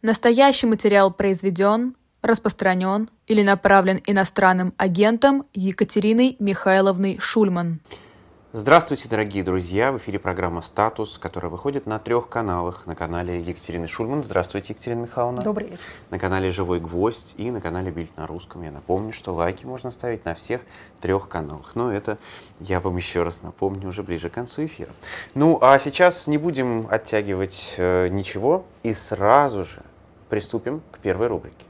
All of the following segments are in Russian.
Настоящий материал произведен, распространен или направлен иностранным агентом Екатериной Михайловной Шульман. Здравствуйте, дорогие друзья! В эфире программа «Статус», которая выходит на трех каналах. На канале Екатерины Шульман. Здравствуйте, Екатерина Михайловна. Добрый вечер. На канале «Живой гвоздь» и на канале «Бильд на русском». Я напомню, что лайки можно ставить на всех трех каналах. Но это я вам еще раз напомню уже ближе к концу эфира. Ну, а сейчас не будем оттягивать э, ничего и сразу же приступим к первой рубрике.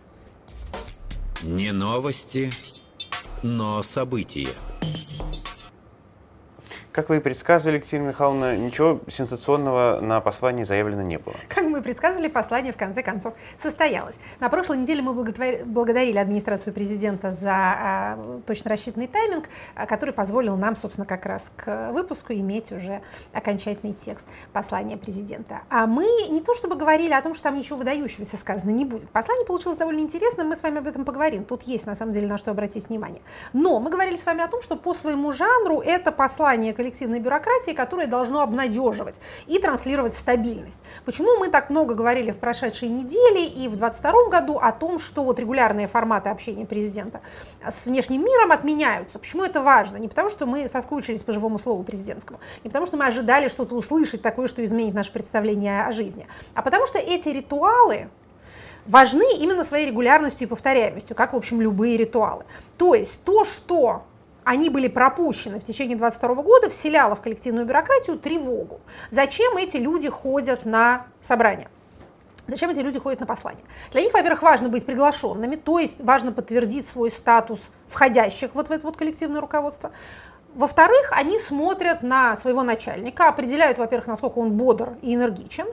Не новости, но события. Как вы и предсказывали, Екатерина Михайловна, ничего сенсационного на послании заявлено не было. Как мы предсказывали, послание в конце концов состоялось. На прошлой неделе мы благодарили администрацию президента за а, точно рассчитанный тайминг, а, который позволил нам, собственно, как раз к выпуску иметь уже окончательный текст послания президента. А мы не то чтобы говорили о том, что там ничего выдающегося сказано не будет. Послание получилось довольно интересным, мы с вами об этом поговорим. Тут есть, на самом деле, на что обратить внимание. Но мы говорили с вами о том, что по своему жанру это послание коллективной бюрократии, которое должно обнадеживать и транслировать стабильность. Почему мы так много говорили в прошедшие недели и в 2022 году о том, что вот регулярные форматы общения президента с внешним миром отменяются? Почему это важно? Не потому, что мы соскучились по живому слову президентскому, не потому, что мы ожидали что-то услышать такое, что изменит наше представление о жизни, а потому что эти ритуалы, важны именно своей регулярностью и повторяемостью, как, в общем, любые ритуалы. То есть то, что они были пропущены в течение 22 года, вселяло в коллективную бюрократию тревогу. Зачем эти люди ходят на собрания? Зачем эти люди ходят на послание? Для них, во-первых, важно быть приглашенными, то есть важно подтвердить свой статус входящих вот в это вот коллективное руководство. Во-вторых, они смотрят на своего начальника, определяют, во-первых, насколько он бодр и энергичен,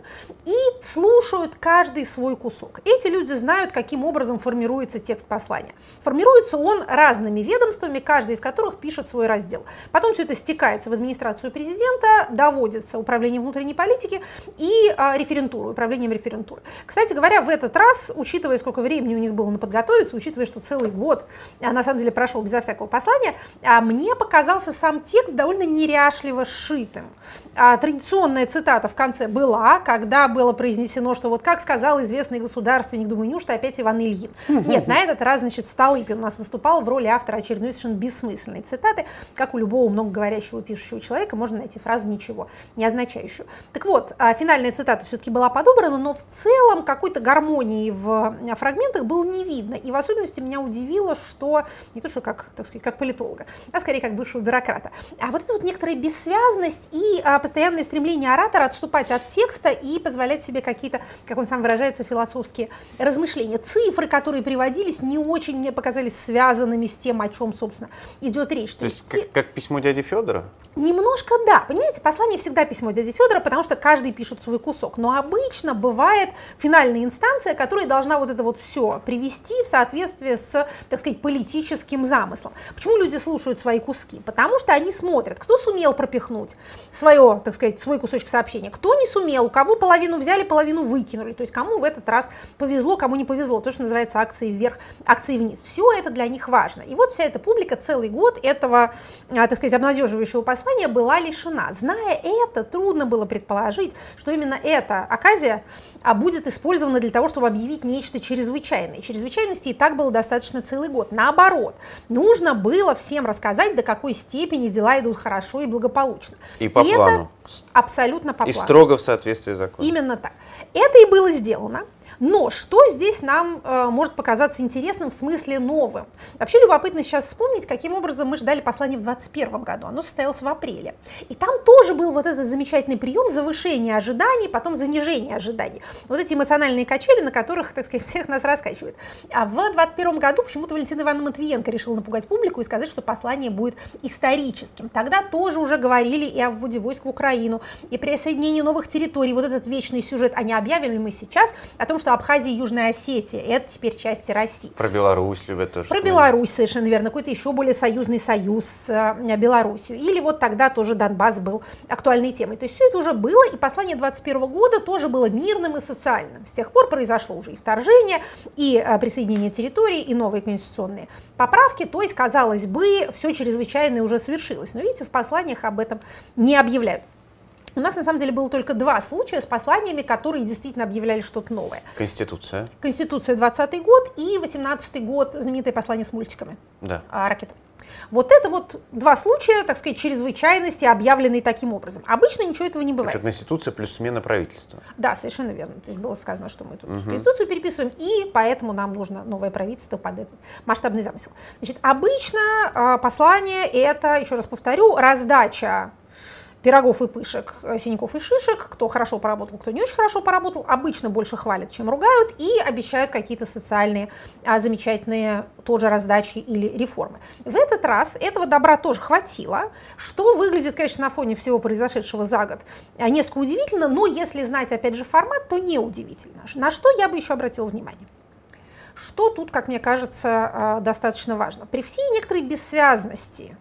и слушают каждый свой кусок. Эти люди знают, каким образом формируется текст послания. Формируется он разными ведомствами, каждый из которых пишет свой раздел. Потом все это стекается в администрацию президента, доводится управлением внутренней политики и а, референтуру, управлением референтуры. Кстати говоря, в этот раз, учитывая, сколько времени у них было на подготовиться, учитывая, что целый год, а на самом деле прошел безо всякого послания, а мне показался сам текст довольно неряшливо сшитым. А традиционная цитата в конце была, когда было произнесено, что вот как сказал известный государственник, думаю, неужто опять Иван Ильин? Нет, на этот раз, значит, Столыпин у нас выступал в роли автора очередной совершенно бессмысленной цитаты, как у любого многоговорящего пишущего человека можно найти фразу «ничего», не означающую. Так вот, а финальная цитата все-таки была подобрана, но в целом какой-то гармонии в фрагментах было не видно. И в особенности меня удивило, что не то, что как, так сказать, как политолога, а скорее как бывшего бюрократа. А вот эта вот некоторая бессвязность и а, постоянное стремление оратора отступать от текста и позволять себе какие-то, как он сам выражается, философские размышления. Цифры, которые приводились, не очень мне показались связанными с тем, о чем, собственно, идет речь. То, То есть, как, как письмо дяди Федора? Немножко да. Понимаете, послание всегда письмо дяди Федора, потому что каждый пишет свой кусок. Но обычно бывает финальная инстанция, которая должна вот это вот все привести в соответствие с, так сказать, политическим замыслом. Почему люди слушают свои куски? Потому что они смотрят, кто сумел пропихнуть свое, так сказать, свой кусочек сообщения, кто не сумел, у кого половину взяли, половину выкинули. То есть кому в этот раз повезло, кому не повезло. То, что называется акции вверх, акции вниз. Все это для них важно. И вот вся эта публика целый год этого, а, так сказать, обнадеживающего послания послания была лишена. Зная это, трудно было предположить, что именно эта оказия а, будет использована для того, чтобы объявить нечто чрезвычайное. Чрезвычайности и так было достаточно целый год. Наоборот, нужно было всем рассказать, до какой степени дела идут хорошо и благополучно. И по и плану. абсолютно по и плану. И строго в соответствии с законом. Именно так. Это и было сделано. Но что здесь нам э, может показаться интересным в смысле новым? Вообще любопытно сейчас вспомнить, каким образом мы ждали послание в 2021 году. Оно состоялось в апреле. И там тоже был вот этот замечательный прием завышения ожиданий, потом занижения ожиданий. Вот эти эмоциональные качели, на которых, так сказать, всех нас раскачивают. А в 2021 году почему-то Валентина Ивановна Матвиенко решила напугать публику и сказать, что послание будет историческим. Тогда тоже уже говорили и о вводе войск в Украину, и присоединении новых территорий. Вот этот вечный сюжет, а не объявили мы сейчас о том, что Абхазия и Южная Осетия – это теперь части России. Про Беларусь любят тоже. Про Беларусь, совершенно верно. Какой-то еще более союзный союз с э, Белоруссией. Или вот тогда тоже Донбасс был актуальной темой. То есть все это уже было, и послание 21 года тоже было мирным и социальным. С тех пор произошло уже и вторжение, и э, присоединение территории, и новые конституционные поправки. То есть, казалось бы, все чрезвычайное уже совершилось. Но видите, в посланиях об этом не объявляют. У нас на самом деле было только два случая с посланиями, которые действительно объявляли что-то новое. Конституция. Конституция 20 год и 18 год, знаменитое послание с мультиками. Да. А, ракета. Вот это вот два случая, так сказать, чрезвычайности, объявленные таким образом. Обычно ничего этого не бывает. Значит, Конституция плюс смена правительства. Да, совершенно верно. То есть было сказано, что мы тут угу. Конституцию переписываем, и поэтому нам нужно новое правительство под этот масштабный замысел. Значит, обычно э, послание это, еще раз повторю, раздача пирогов и пышек, э, синяков и шишек, кто хорошо поработал, кто не очень хорошо поработал, обычно больше хвалят, чем ругают, и обещают какие-то социальные а, замечательные тоже раздачи или реформы. В этот раз этого добра тоже хватило, что выглядит, конечно, на фоне всего произошедшего за год а, несколько удивительно, но если знать, опять же, формат, то не удивительно. На что я бы еще обратила внимание? Что тут, как мне кажется, а, достаточно важно? При всей некоторой бессвязности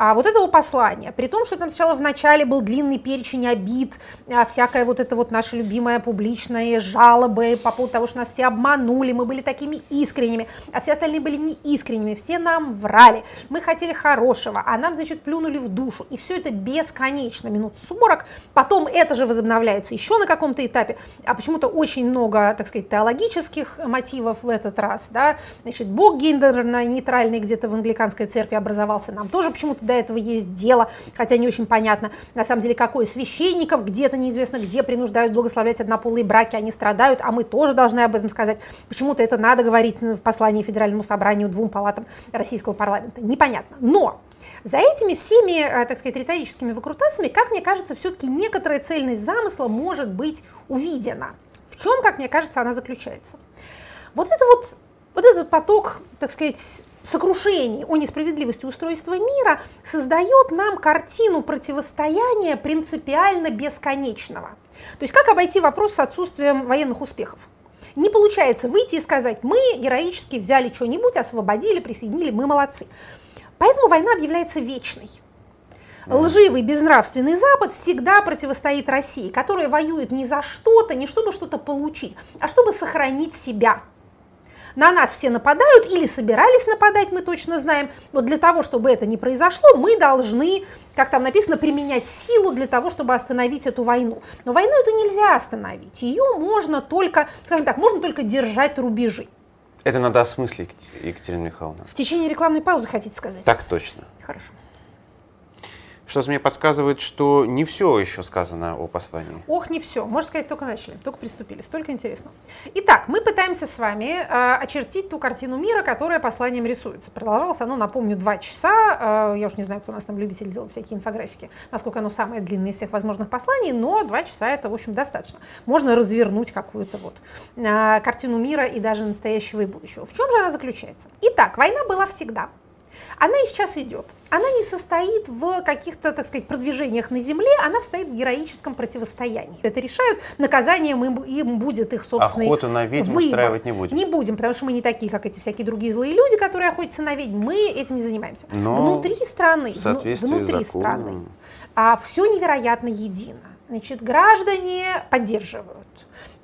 а вот этого послания, при том, что там сначала в начале был длинный перечень обид, а всякая вот это вот наша любимая публичная жалобы по поводу того, что нас все обманули, мы были такими искренними, а все остальные были не искренними, все нам врали, мы хотели хорошего, а нам, значит, плюнули в душу, и все это бесконечно, минут 40, потом это же возобновляется еще на каком-то этапе, а почему-то очень много, так сказать, теологических мотивов в этот раз, да, значит, Бог гендерно-нейтральный где-то в англиканской церкви образовался, нам тоже почему-то до этого есть дело, хотя не очень понятно, на самом деле, какое священников где-то неизвестно где принуждают благословлять однополые браки, они страдают, а мы тоже должны об этом сказать. Почему-то это надо говорить в послании Федеральному собранию двум палатам российского парламента. Непонятно. Но за этими всеми, э, так сказать, риторическими выкрутасами, как мне кажется, все-таки некоторая цельность замысла может быть увидена. В чем, как мне кажется, она заключается? Вот это вот, вот этот поток, так сказать, сокрушений о несправедливости устройства мира создает нам картину противостояния принципиально бесконечного. То есть как обойти вопрос с отсутствием военных успехов? Не получается выйти и сказать, мы героически взяли что-нибудь, освободили, присоединили, мы молодцы. Поэтому война объявляется вечной. Лживый, безнравственный Запад всегда противостоит России, которая воюет не за что-то, не чтобы что-то получить, а чтобы сохранить себя – на нас все нападают или собирались нападать, мы точно знаем. Но для того, чтобы это не произошло, мы должны, как там написано, применять силу для того, чтобы остановить эту войну. Но войну эту нельзя остановить. Ее можно только, скажем так, можно только держать рубежи. Это надо осмыслить, Екатерина Михайловна. В течение рекламной паузы хотите сказать? Так точно. Хорошо. Что-то мне подсказывает, что не все еще сказано о послании. Ох, не все. Можно сказать, только начали, только приступили. Столько интересного. Итак, мы пытаемся с вами э, очертить ту картину мира, которая посланием рисуется. Продолжалось оно, напомню, два часа. Э, я уж не знаю, кто у нас там любитель делать всякие инфографики, насколько оно самое длинное из всех возможных посланий, но два часа это, в общем, достаточно. Можно развернуть какую-то вот э, картину мира и даже настоящего и будущего. В чем же она заключается? Итак, война была всегда. Она и сейчас идет. Она не состоит в каких-то, так сказать, продвижениях на земле, она стоит в героическом противостоянии. Это решают, наказанием им, им будет их собственный Охоту на ведьм выбор. устраивать не будем. Не будем, потому что мы не такие, как эти всякие другие злые люди, которые охотятся на ведьм. Мы этим не занимаемся. Но внутри страны, внутри законом. страны, а все невероятно едино. Значит, граждане поддерживают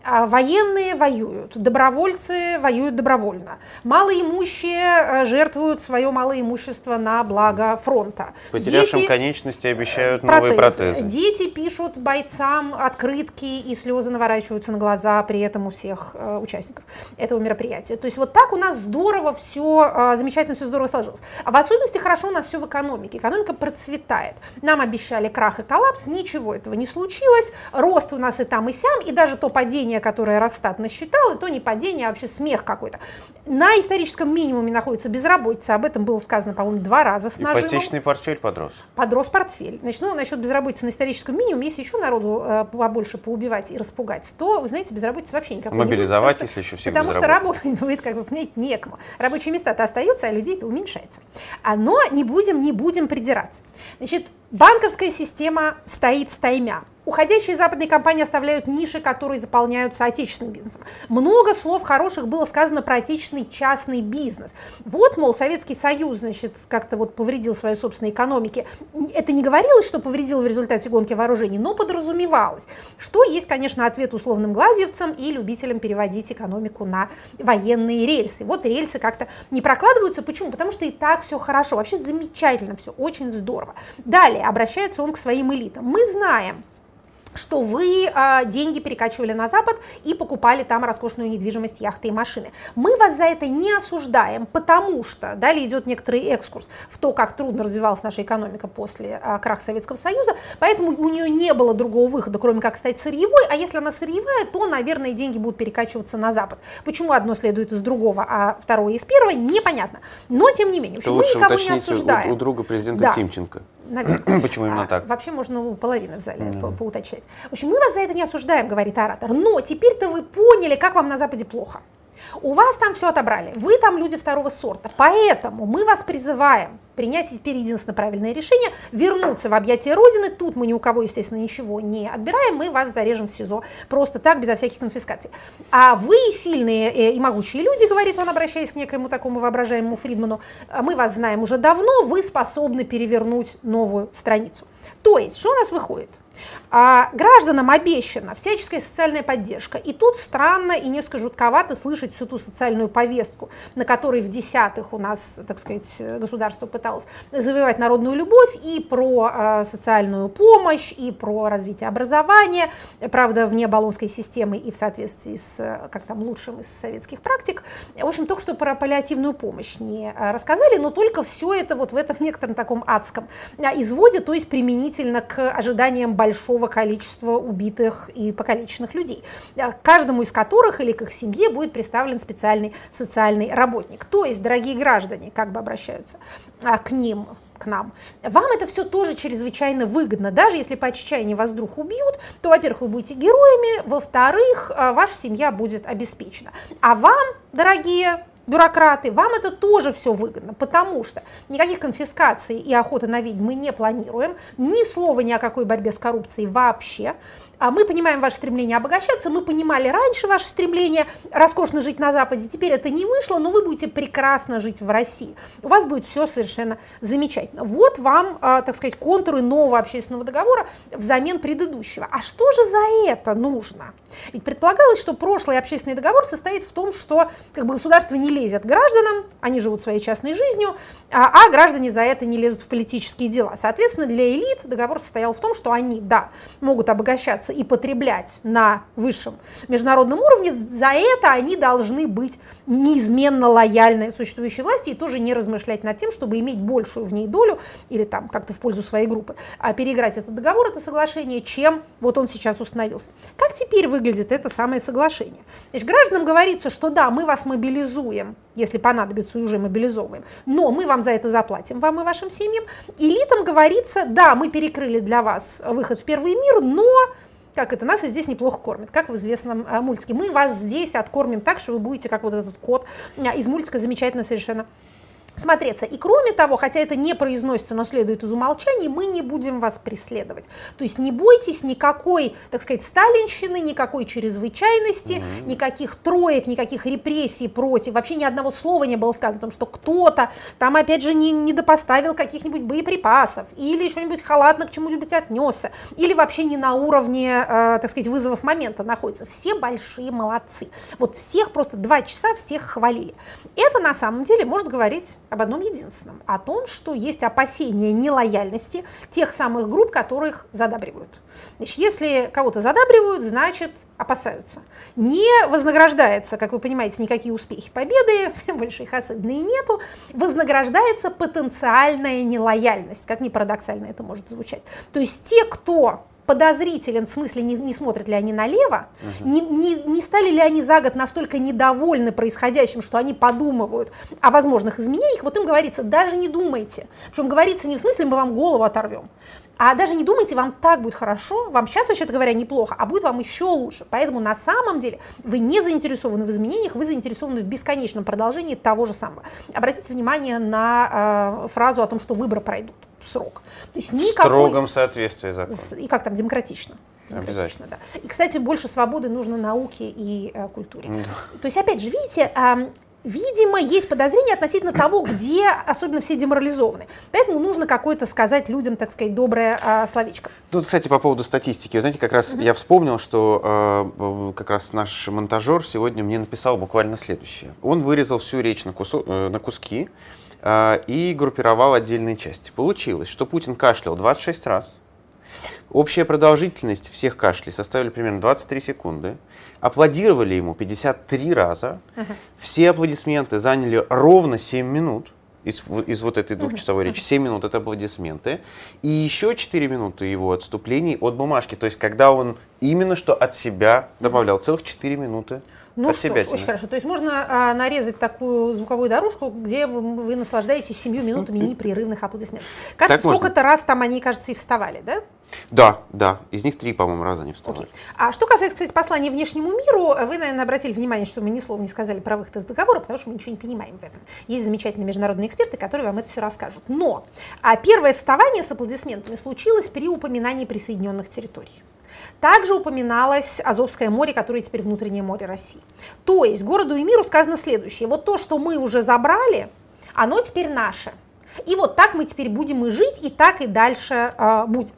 военные воюют, добровольцы воюют добровольно, малоимущие э, жертвуют свое малое имущество на благо фронта. Потерявшим Дети, конечности обещают новые протезы. Дети пишут бойцам открытки и слезы наворачиваются на глаза при этом у всех э, участников этого мероприятия. То есть вот так у нас здорово все, э, замечательно все здорово сложилось. А в особенности хорошо у нас все в экономике. Экономика процветает. Нам обещали крах и коллапс, ничего этого не случилось. Рост у нас и там, и сям, и даже то падение падение, которое Росстат насчитал, и то не падение, а вообще смех какой-то. На историческом минимуме находится безработица, об этом было сказано, по-моему, два раза с нажимом. Ипотечный портфель подрос. Подрос портфель. Значит, ну, насчет безработицы на историческом минимуме, если еще народу э, побольше поубивать и распугать, то, вы знаете, безработицы вообще никакой Мобилизовать, не если будет, еще всех Потому что работать будет, как бы, понимаете, некому. Рабочие места-то остаются, а людей-то уменьшается. А, но не будем, не будем придираться. Значит, банковская система стоит стаймя. Уходящие западные компании оставляют ниши, которые заполняются отечественным бизнесом. Много слов хороших было сказано про отечественный частный бизнес. Вот, мол, Советский Союз, значит, как-то вот повредил своей собственной экономике. Это не говорилось, что повредило в результате гонки вооружений, но подразумевалось, что есть, конечно, ответ условным глазьевцам и любителям переводить экономику на военные рельсы. Вот рельсы как-то не прокладываются. Почему? Потому что и так все хорошо, вообще замечательно все, очень здорово. Далее обращается он к своим элитам. Мы знаем, что вы э, деньги перекачивали на Запад и покупали там роскошную недвижимость, яхты и машины. Мы вас за это не осуждаем, потому что далее идет некоторый экскурс в то, как трудно развивалась наша экономика после э, краха Советского Союза, поэтому у нее не было другого выхода, кроме как стать сырьевой, а если она сырьевая, то, наверное, деньги будут перекачиваться на Запад. Почему одно следует из другого, а второе из первого, непонятно. Но, тем не менее, общем, мы никого не осуждаем. У, у друга президента да. Тимченко. Наверное. Почему именно так? А, вообще можно у половины в зале mm. по поуточнять. В общем, мы вас за это не осуждаем, говорит оратор. Но теперь-то вы поняли, как вам на Западе плохо. У вас там все отобрали, вы там люди второго сорта, поэтому мы вас призываем принять теперь единственное правильное решение, вернуться в объятия Родины, тут мы ни у кого, естественно, ничего не отбираем, мы вас зарежем в СИЗО, просто так, безо всяких конфискаций. А вы сильные э, и могучие люди, говорит он, обращаясь к некоему такому воображаемому Фридману, «А мы вас знаем уже давно, вы способны перевернуть новую страницу. То есть, что у нас выходит? А гражданам обещана всяческая социальная поддержка. И тут странно и несколько жутковато слышать всю ту социальную повестку, на которой в десятых у нас, так сказать, государство пыталось завоевать народную любовь и про э, социальную помощь, и про развитие образования, правда, вне баллонской системы и в соответствии с, как там, лучшим из советских практик. В общем, только что про паллиативную помощь не рассказали, но только все это вот в этом некотором таком адском изводе, то есть применительно к ожиданиям большого количества убитых и покалеченных людей, э, каждому из которых или к их семье будет представлен специальный социальный работник. То есть, дорогие граждане, как бы обращаются а, к ним, к нам. Вам это все тоже чрезвычайно выгодно. Даже если по отчаянию вас вдруг убьют, то, во-первых, вы будете героями, во-вторых, э, ваша семья будет обеспечена. А вам, дорогие бюрократы, вам это тоже все выгодно, потому что никаких конфискаций и охоты на ведьм мы не планируем, ни слова ни о какой борьбе с коррупцией вообще. А мы понимаем ваше стремление обогащаться, мы понимали раньше ваше стремление роскошно жить на Западе, теперь это не вышло, но вы будете прекрасно жить в России. У вас будет все совершенно замечательно. Вот вам, а, так сказать, контуры нового общественного договора взамен предыдущего. А что же за это нужно? Ведь предполагалось, что прошлый общественный договор состоит в том, что как бы, государство не лезет гражданам, они живут своей частной жизнью, а, а граждане за это не лезут в политические дела. Соответственно, для элит договор состоял в том, что они, да, могут обогащаться и потреблять на высшем международном уровне, за это они должны быть неизменно лояльны существующей власти и тоже не размышлять над тем, чтобы иметь большую в ней долю или там как-то в пользу своей группы, а переиграть этот договор, это соглашение, чем вот он сейчас установился. Как теперь выглядит это самое соглашение? Значит, гражданам говорится, что да, мы вас мобилизуем, если понадобится, уже мобилизовываем, но мы вам за это заплатим, вам и вашим семьям. Элитам говорится, да, мы перекрыли для вас выход в первый мир, но как это, нас и здесь неплохо кормят, как в известном а, мультике. Мы вас здесь откормим так, что вы будете, как вот этот кот а, из мультика, замечательно совершенно смотреться. И кроме того, хотя это не произносится, но следует из умолчаний, мы не будем вас преследовать. То есть не бойтесь никакой, так сказать, сталинщины, никакой чрезвычайности, mm-hmm. никаких троек, никаких репрессий против. Вообще ни одного слова не было сказано о том, что кто-то там, опять же, не, не допоставил каких-нибудь боеприпасов, или что-нибудь халатно к чему-нибудь отнесся, или вообще не на уровне, э, так сказать, вызовов момента находится. Все большие молодцы. Вот всех просто два часа всех хвалили. Это на самом деле может говорить об одном единственном, о том, что есть опасения нелояльности тех самых групп, которых задабривают. Значит, если кого-то задабривают, значит опасаются. Не вознаграждается, как вы понимаете, никакие успехи победы, больше их особенно нету, вознаграждается потенциальная нелояльность, как ни парадоксально это может звучать. То есть те, кто подозрителен, в смысле не, не смотрят ли они налево, угу. не, не, не стали ли они за год настолько недовольны происходящим, что они подумывают о возможных изменениях, вот им говорится, даже не думайте. Причем говорится не в смысле мы вам голову оторвем, а даже не думайте, вам так будет хорошо, вам сейчас, вообще-то говоря, неплохо, а будет вам еще лучше. Поэтому на самом деле вы не заинтересованы в изменениях, вы заинтересованы в бесконечном продолжении того же самого. Обратите внимание на э, фразу о том, что выборы пройдут срок. То есть никакой... В строгом соответствии закона. И как там, демократично. Обязательно. Да. И, кстати, больше свободы нужно науке и э, культуре. Да. То есть, опять же, видите, э, видимо, есть подозрение относительно того, где особенно все деморализованы. Поэтому нужно какое-то сказать людям, так сказать, доброе э, словечко. Тут, кстати, по поводу статистики. Вы знаете, как раз я вспомнил, что э, как раз наш монтажер сегодня мне написал буквально следующее. Он вырезал всю речь на, кусу, э, на куски, и группировал отдельные части. Получилось, что Путин кашлял 26 раз, Общая продолжительность всех кашлей составила примерно 23 секунды. Аплодировали ему 53 раза. Все аплодисменты заняли ровно 7 минут из, из вот этой двухчасовой речи. 7 минут это аплодисменты. И еще 4 минуты его отступлений от бумажки. То есть, когда он именно что от себя добавлял, целых 4 минуты. Ну что ж, очень хорошо. То есть можно а, нарезать такую звуковую дорожку, где вы, вы наслаждаетесь семью минутами непрерывных аплодисментов. Кажется, сколько-то раз там они, кажется, и вставали, да? Да, да. Из них три, по-моему, раза не вставали. Окей. А что касается, кстати, послания внешнему миру, вы, наверное, обратили внимание, что мы ни слова не сказали про выход из договора, потому что мы ничего не понимаем в этом. Есть замечательные международные эксперты, которые вам это все расскажут. Но а первое вставание с аплодисментами случилось при упоминании присоединенных территорий. Также упоминалось Азовское море, которое теперь внутреннее море России. То есть городу и миру сказано следующее. Вот то, что мы уже забрали, оно теперь наше. И вот так мы теперь будем и жить, и так и дальше а, будет.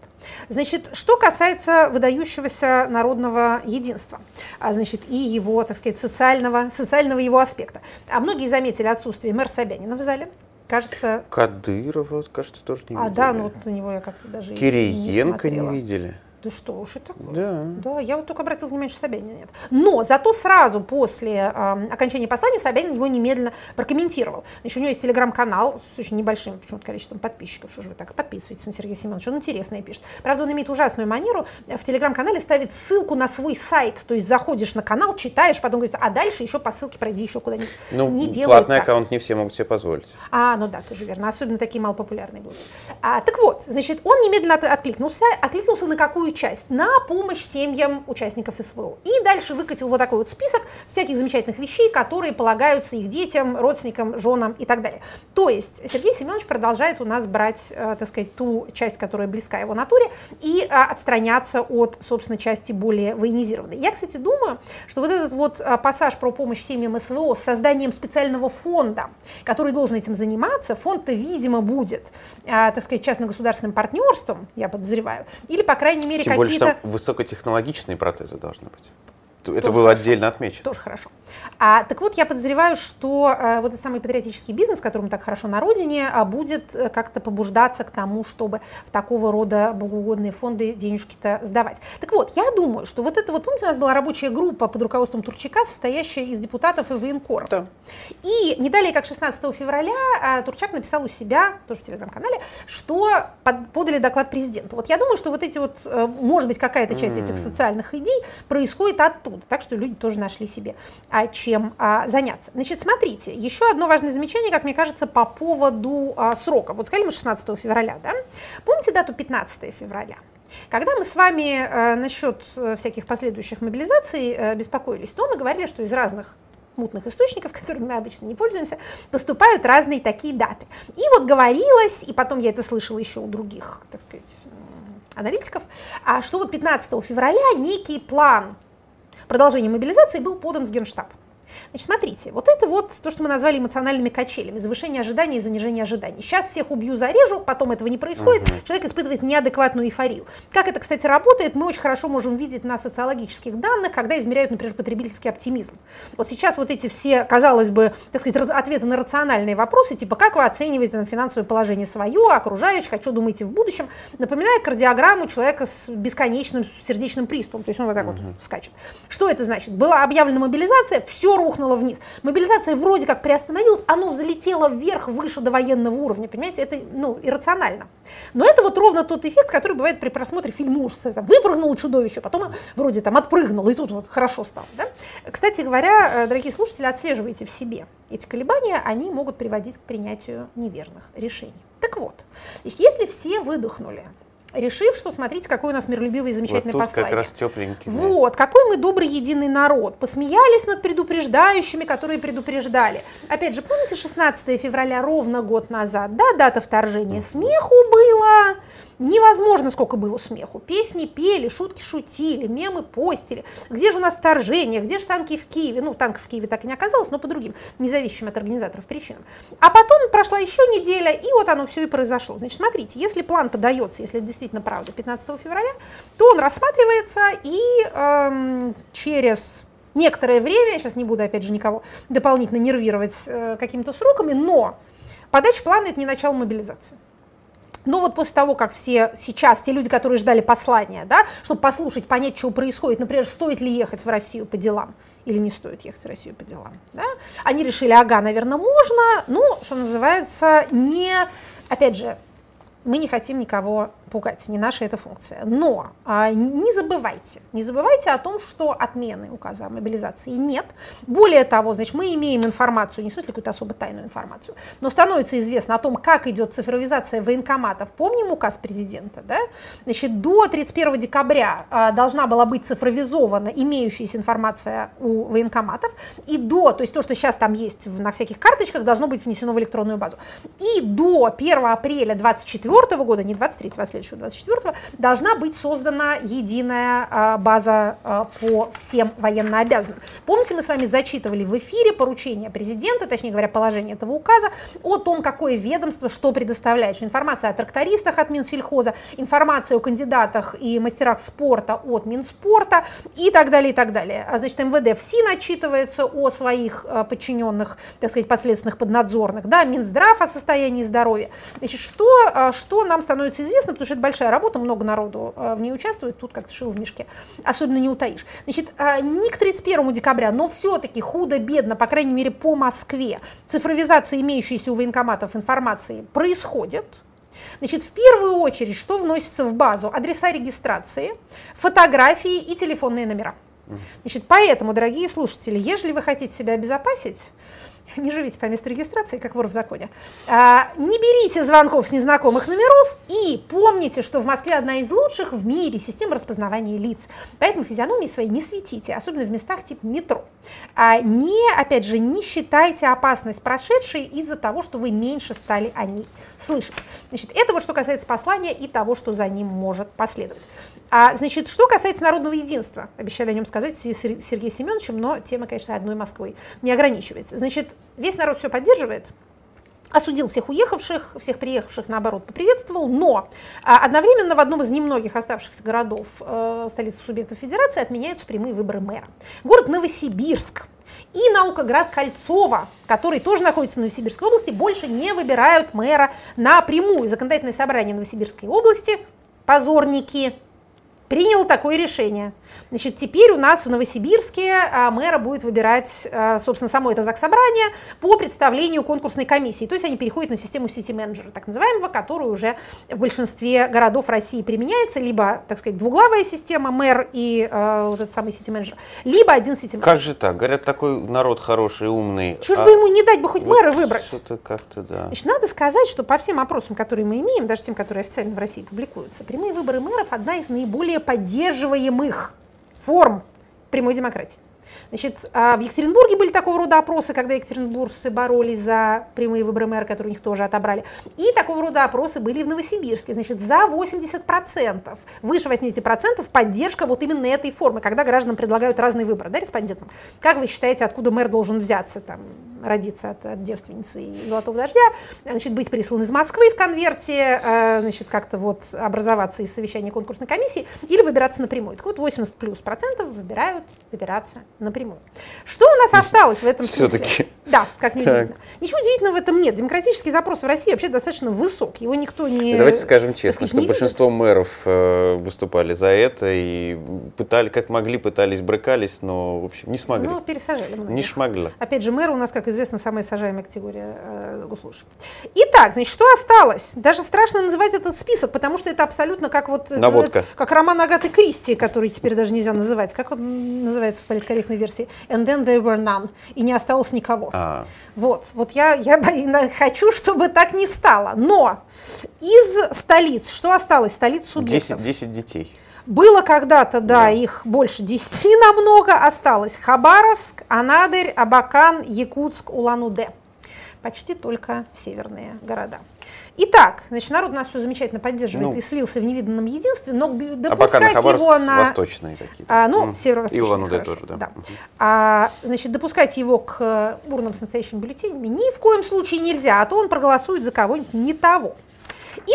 Значит, что касается выдающегося народного единства, а, значит, и его, так сказать, социального, социального его аспекта. А многие заметили отсутствие мэра Собянина в зале. Кажется, Кадырова, кажется, тоже не а, видели. да, ну вот на него я как-то даже Кириенко не смотрела. видели. Да что уж и такое. Да. Да, я вот только обратила внимание, что Собянина нет. Но зато сразу после э, окончания послания Собянин его немедленно прокомментировал. Значит, у него есть телеграм-канал с очень небольшим почему-то количеством подписчиков. Что же вы так подписываетесь на Сергея Семеновича? Он интересное пишет. Правда, он имеет ужасную манеру. В телеграм-канале ставит ссылку на свой сайт. То есть заходишь на канал, читаешь, потом говорится, а дальше еще по ссылке пройди еще куда-нибудь. Ну, не платный так. аккаунт не все могут себе позволить. А, ну да, тоже верно. Особенно такие малопопулярные будут. А, так вот, значит, он немедленно от- откликнулся. Откликнулся на какую часть? На помощь семьям участников СВО. И дальше выкатил вот такой вот список всяких замечательных вещей, которые полагаются их детям, родственникам, женам и так далее. То есть Сергей Семенович продолжает у нас брать, э, так сказать, ту часть, которая близка его натуре, и э, отстраняться от, собственно, части более военизированной. Я, кстати, думаю, что вот этот вот э, пассаж про помощь семьям СВО с созданием специального фонда, который должен этим заниматься, фонд-то, видимо, будет, так сказать, частно-государственным партнерством, я подозреваю, или, по крайней мере, Тем более, что там высокотехнологичные протезы должны быть. Это Тоже было хорошо. отдельно отмечено. Тоже хорошо. А, так вот, я подозреваю, что э, вот этот самый патриотический бизнес, которому так хорошо на родине, а, будет э, как-то побуждаться к тому, чтобы в такого рода богоугодные фонды денежки-то сдавать. Так вот, я думаю, что вот это вот, помните, у нас была рабочая группа под руководством Турчака, состоящая из депутатов и военкоров. Да. И не далее, как 16 февраля, а, Турчак написал у себя, тоже в телеграм-канале, что под- подали доклад президенту. Вот я думаю, что вот эти вот, э, может быть, какая-то часть этих социальных идей происходит оттуда. Так что люди тоже нашли себе а, чем а, заняться. Значит, смотрите, еще одно важное замечание, как мне кажется, по поводу а, срока. Вот сказали мы 16 февраля, да? Помните дату 15 февраля? Когда мы с вами э, насчет э, всяких последующих мобилизаций э, беспокоились, то мы говорили, что из разных мутных источников, которыми мы обычно не пользуемся, поступают разные такие даты. И вот говорилось, и потом я это слышала еще у других, так сказать, аналитиков, а что вот 15 февраля некий план продолжения мобилизации был подан в Генштаб. Значит, смотрите, вот это вот то, что мы назвали эмоциональными качелями, завышение ожиданий и занижение ожиданий. Сейчас всех убью, зарежу, потом этого не происходит, человек испытывает неадекватную эйфорию. Как это, кстати, работает, мы очень хорошо можем видеть на социологических данных, когда измеряют, например, потребительский оптимизм. Вот сейчас вот эти все, казалось бы, так сказать, ответы на рациональные вопросы, типа, как вы оцениваете там, финансовое положение свое, окружающих, о чем думаете в будущем, напоминает кардиограмму человека с бесконечным сердечным приступом, то есть он вот так вот скачет. Что это значит? Была объявлена мобилизация, все рухнуло вниз. Мобилизация вроде как приостановилась, оно взлетело вверх, выше до военного уровня, понимаете, это ну, иррационально. Но это вот ровно тот эффект, который бывает при просмотре фильма ужасов. Там, выпрыгнуло чудовище, потом вроде там отпрыгнуло, и тут вот хорошо стало. Да? Кстати говоря, э, дорогие слушатели, отслеживайте в себе эти колебания, они могут приводить к принятию неверных решений. Так вот, если все выдохнули, решив, что смотрите, какой у нас миролюбивый и Вот замечательный тут послание. как раз тепленький. Вот, какой мы добрый единый народ. Посмеялись над предупреждающими, которые предупреждали. Опять же, помните 16 февраля, ровно год назад, да, дата вторжения? Смеху было невозможно, сколько было смеху. Песни пели, шутки шутили, мемы постили. Где же у нас вторжение, где же танки в Киеве? Ну, танков в Киеве так и не оказалось, но по другим, независимым от организаторов причинам. А потом прошла еще неделя, и вот оно все и произошло. Значит, смотрите, если план подается, если это действительно правда, 15 февраля, то он рассматривается и эм, через некоторое время, я сейчас не буду опять же никого дополнительно нервировать э, какими-то сроками, но подача плана это не начало мобилизации. Но вот после того, как все сейчас, те люди, которые ждали послания, да, чтобы послушать, понять, что происходит, например, стоит ли ехать в Россию по делам, или не стоит ехать в Россию по делам. Да? Они решили, ага, наверное, можно, ну, что называется, не, опять же, мы не хотим никого пугать, не наша эта функция. Но а, не забывайте, не забывайте о том, что отмены указа о мобилизации нет. Более того, значит, мы имеем информацию, не в смысле какую-то особо тайную информацию, но становится известно о том, как идет цифровизация военкоматов. Помним указ президента, да? Значит, до 31 декабря а, должна была быть цифровизована имеющаяся информация у военкоматов, и до, то есть то, что сейчас там есть на всяких карточках, должно быть внесено в электронную базу. И до 1 апреля 2024 года, не 23, а следующего, 24 должна быть создана единая а, база а, по всем военнообязанным. Помните, мы с вами зачитывали в эфире поручение президента, точнее говоря, положение этого указа, о том, какое ведомство что предоставляет. Информация о трактористах от Минсельхоза, информация о кандидатах и мастерах спорта от Минспорта и так далее, и так далее. А, значит, МВД ФСИН отчитывается о своих подчиненных, так сказать, подследственных поднадзорных, да, Минздрав о состоянии здоровья. Значит, что, что нам становится известно, потому что это большая работа, много народу э, в ней участвует, тут как-то шил в мешке, особенно не утаишь. Значит, э, не к 31 декабря, но все-таки худо-бедно, по крайней мере по Москве, цифровизация имеющейся у военкоматов информации происходит, Значит, в первую очередь, что вносится в базу? Адреса регистрации, фотографии и телефонные номера. Значит, поэтому, дорогие слушатели, если вы хотите себя обезопасить, не живите по месту регистрации, как вор в законе. А, не берите звонков с незнакомых номеров и помните, что в Москве одна из лучших в мире систем распознавания лиц. Поэтому физиономии свои не светите, особенно в местах типа метро. А не, опять же, не считайте опасность прошедшей из-за того, что вы меньше стали о ней слышать. Значит, это вот что касается послания и того, что за ним может последовать. А, значит, что касается народного единства, обещали о нем сказать с Сергеем Семеновичем, но тема, конечно, одной Москвой не ограничивается. Значит, весь народ все поддерживает, осудил всех уехавших, всех приехавших, наоборот, поприветствовал, но а, одновременно в одном из немногих оставшихся городов э, столицы субъектов федерации отменяются прямые выборы мэра. Город Новосибирск и наукоград Кольцово, который тоже находится в Новосибирской области, больше не выбирают мэра напрямую. Законодательное собрание Новосибирской области, позорники, принял такое решение. Значит, теперь у нас в Новосибирске а, мэра будет выбирать, а, собственно, само это заксобрание по представлению конкурсной комиссии. То есть они переходят на систему сити-менеджера, так называемого, которую уже в большинстве городов России применяется, либо, так сказать, двуглавая система, мэр и э, вот этот самый сити-менеджер, либо один сити-менеджер. Как же так? Говорят, такой народ хороший, умный. Чего а... бы ему не дать бы хоть вот мэра выбрать? Что-то как-то, да. Значит, надо сказать, что по всем опросам, которые мы имеем, даже тем, которые официально в России публикуются, прямые выборы мэров одна из наиболее поддерживаемых форм прямой демократии. Значит, а в Екатеринбурге были такого рода опросы, когда екатеринбуржцы боролись за прямые выборы мэра, которые у них тоже отобрали. И такого рода опросы были в Новосибирске. Значит, за 80%, выше 80% поддержка вот именно этой формы, когда гражданам предлагают разные выборы, да, респондентам. Как вы считаете, откуда мэр должен взяться, там, родиться от, от девственницы и золотого дождя, значит, быть прислан из Москвы в конверте, э, значит, как-то вот образоваться из совещания конкурсной комиссии или выбираться напрямую. Так вот, 80 плюс процентов выбирают выбираться напрямую. Что у нас осталось в этом смысле? Все-таки. Да, как не удивительно. Ничего удивительного в этом нет. Демократический запрос в России вообще достаточно высок. Его никто не... Давайте скажем честно, сказать, что большинство видит. мэров э, выступали за это и пытали, как могли, пытались, брыкались, но, в общем, не смогли. Ну, пересажали многих. Не смогли. Опять же, мэр у нас, как известно, самая сажаемая категория э, госслужащих. Итак, значит, что осталось? Даже страшно называть этот список, потому что это абсолютно как вот... Наводка. как роман Агаты Кристи, который теперь даже нельзя называть. Как он называется в политкорректной версии? And then there were none. И не осталось никого. А. Вот, вот я, я хочу, чтобы так не стало. Но из столиц, что осталось? Столиц субъектов. 10, 10 детей. Было когда-то, да, да, их больше 10 намного, осталось Хабаровск, Анадырь, Абакан, Якутск, Улан-Удэ. Почти только северные города. Итак, значит, народ нас все замечательно поддерживает ну, и слился в невиданном единстве, но допускать а его на... восточные какие-то. А, ну, mm. северо-восточные. И тоже, да. да. А, значит, допускать его к урнам с настоящими бюллетенями ни в коем случае нельзя, а то он проголосует за кого-нибудь не того.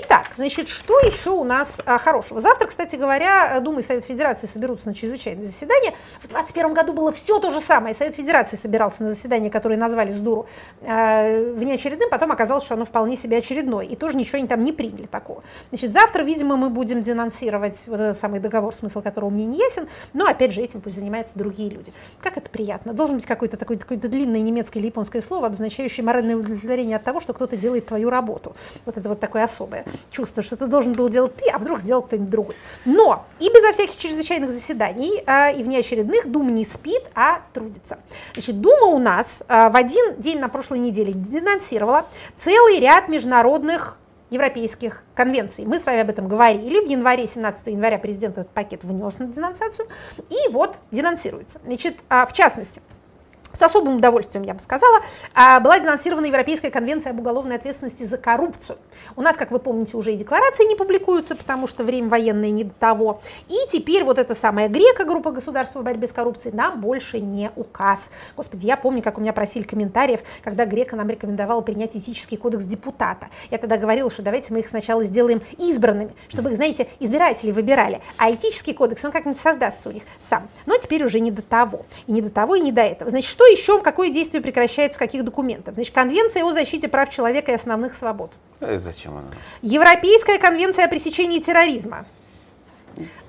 Итак, значит, что еще у нас а, хорошего? Завтра, кстати говоря, Дума и Совет Федерации соберутся на чрезвычайное заседание. В 2021 году было все то же самое. Совет Федерации собирался на заседание, которое назвали с дуру э, внеочередным, потом оказалось, что оно вполне себе очередное. И тоже ничего они там не приняли такого. Значит, завтра, видимо, мы будем денонсировать вот этот самый договор, смысл которого мне не ясен, но, опять же, этим пусть занимаются другие люди. Как это приятно. Должен быть какое-то такое, такое длинное немецкое или японское слово, обозначающее моральное удовлетворение от того, что кто-то делает твою работу. Вот это вот такое особое чувство, что ты должен был делать ты, а вдруг сделал кто-нибудь другой. Но и безо всяких чрезвычайных заседаний, а, и внеочередных Дума не спит, а трудится. Значит, Дума у нас а, в один день на прошлой неделе денонсировала целый ряд международных европейских конвенций. Мы с вами об этом говорили. В январе, 17 января президент этот пакет внес на денонсацию. И вот денонсируется. Значит, а, в частности, с особым удовольствием, я бы сказала, а, была денонсирована Европейская конвенция об уголовной ответственности за коррупцию. У нас, как вы помните, уже и декларации не публикуются, потому что время военное не до того. И теперь вот эта самая Грека, группа государств по борьбе с коррупцией, нам больше не указ. Господи, я помню, как у меня просили комментариев, когда Грека нам рекомендовала принять этический кодекс депутата. Я тогда говорила, что давайте мы их сначала сделаем избранными, чтобы их, знаете, избиратели выбирали. А этический кодекс, он как-нибудь создастся у них сам. Но теперь уже не до того. И не до того, и не до этого. Значит, что что еще, какое действие прекращается, каких документов? Значит, Конвенция о защите прав человека и основных свобод. А зачем она? Европейская конвенция о пресечении терроризма.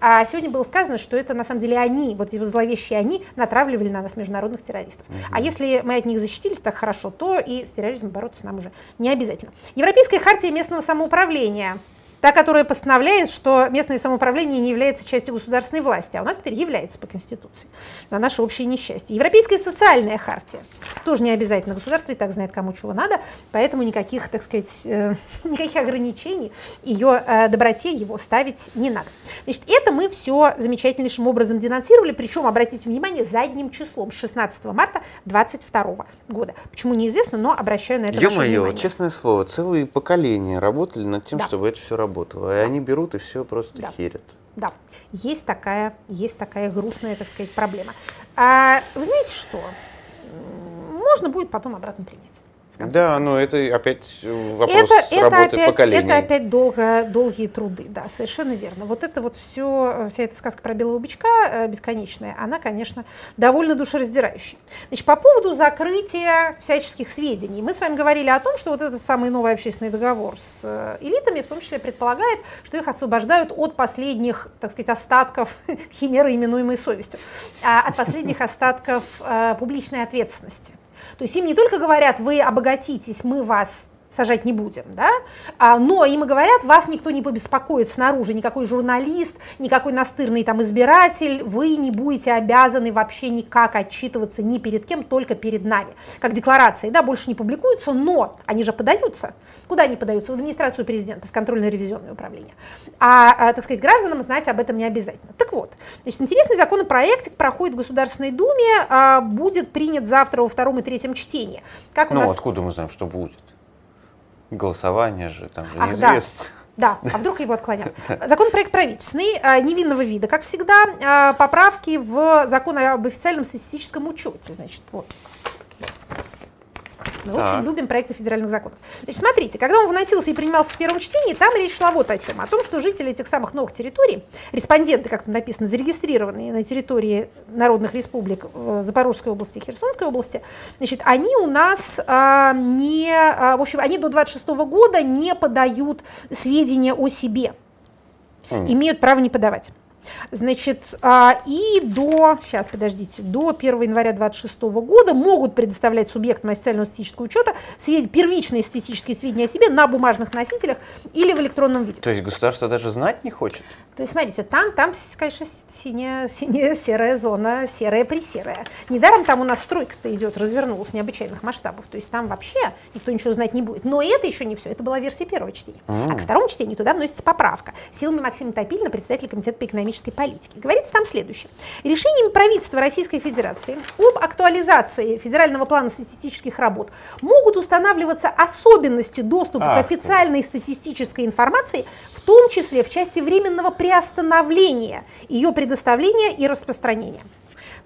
А сегодня было сказано, что это на самом деле они, вот эти зловещие они, натравливали на нас международных террористов. Угу. А если мы от них защитились так хорошо, то и с терроризмом бороться нам уже не обязательно. Европейская хартия местного самоуправления та, которая постановляет, что местное самоуправление не является частью государственной власти, а у нас теперь является по Конституции, на наше общее несчастье. Европейская социальная хартия, тоже не обязательно, государство и так знает, кому чего надо, поэтому никаких, так сказать, э, никаких ограничений ее э, доброте его ставить не надо. Значит, это мы все замечательнейшим образом денонсировали, причем, обратите внимание, задним числом, с 16 марта 2022 года. Почему неизвестно, но обращаю на это Ё ваше внимание. честное слово, целые поколения работали над тем, да. чтобы это все работало работало. И они берут и все просто да. херят. Да, есть такая, есть такая грустная, так сказать, проблема. А, вы знаете что? Можно будет потом обратно принять. Да, но это опять вопрос это, это работы опять, поколений. Это опять долго, долгие труды, да, совершенно верно. Вот это вот все, вся эта сказка про белого бычка э, бесконечная, она, конечно, довольно душераздирающая. Значит, по поводу закрытия всяческих сведений. Мы с вами говорили о том, что вот этот самый новый общественный договор с э, элитами, в том числе предполагает, что их освобождают от последних, так сказать, остатков химеры, именуемой совестью, а от последних остатков э, публичной ответственности. То есть им не только говорят, вы обогатитесь, мы вас сажать не будем, да, а, но им и говорят, вас никто не побеспокоит снаружи, никакой журналист, никакой настырный там избиратель, вы не будете обязаны вообще никак отчитываться ни перед кем, только перед нами. Как декларации, да, больше не публикуются, но они же подаются. Куда они подаются? В администрацию президента, в контрольно-ревизионное управление. А, а, так сказать, гражданам знать об этом не обязательно. Так вот, значит, интересный законопроект проходит в Государственной Думе, а, будет принят завтра во втором и третьем чтении. Как ну, нас... откуда мы знаем, что будет? Голосование же, там же неизвестно. Да. Да, а вдруг его отклонят. Законопроект правительственный, а, невинного вида, как всегда, а, поправки в закон об официальном статистическом учете. Значит, вот. Мы так. очень любим проекты федеральных законов. Значит, смотрите, когда он выносился и принимался в первом чтении, там речь шла вот о чем. О том, что жители этих самых новых территорий, респонденты, как тут написано, зарегистрированные на территории народных республик э, Запорожской области и Херсонской области, значит, они у нас а, не, а, в общем, они до 26 года не подают сведения о себе. Mm. Имеют право не подавать. Значит, а, и до, сейчас, подождите, до 1 января 2026 года могут предоставлять субъектам официального статистического учета первичные статистические сведения о себе на бумажных носителях или в электронном виде. То есть государство даже знать не хочет? То есть, смотрите, там, там конечно, синяя, синяя серая зона, серая присерая. Недаром там у нас стройка-то идет, развернулась необычайных масштабов. То есть там вообще никто ничего знать не будет. Но это еще не все. Это была версия первого чтения. Mm. А ко второму чтению туда вносится поправка. Силами Максима Топилина, председателя Комитета по экономической политике. Говорится там следующее. Решением правительства Российской Федерации об актуализации федерального плана статистических работ могут устанавливаться особенности доступа Ах, к официальной статистической информации, в том числе в части временного приостановления ее предоставления и распространения.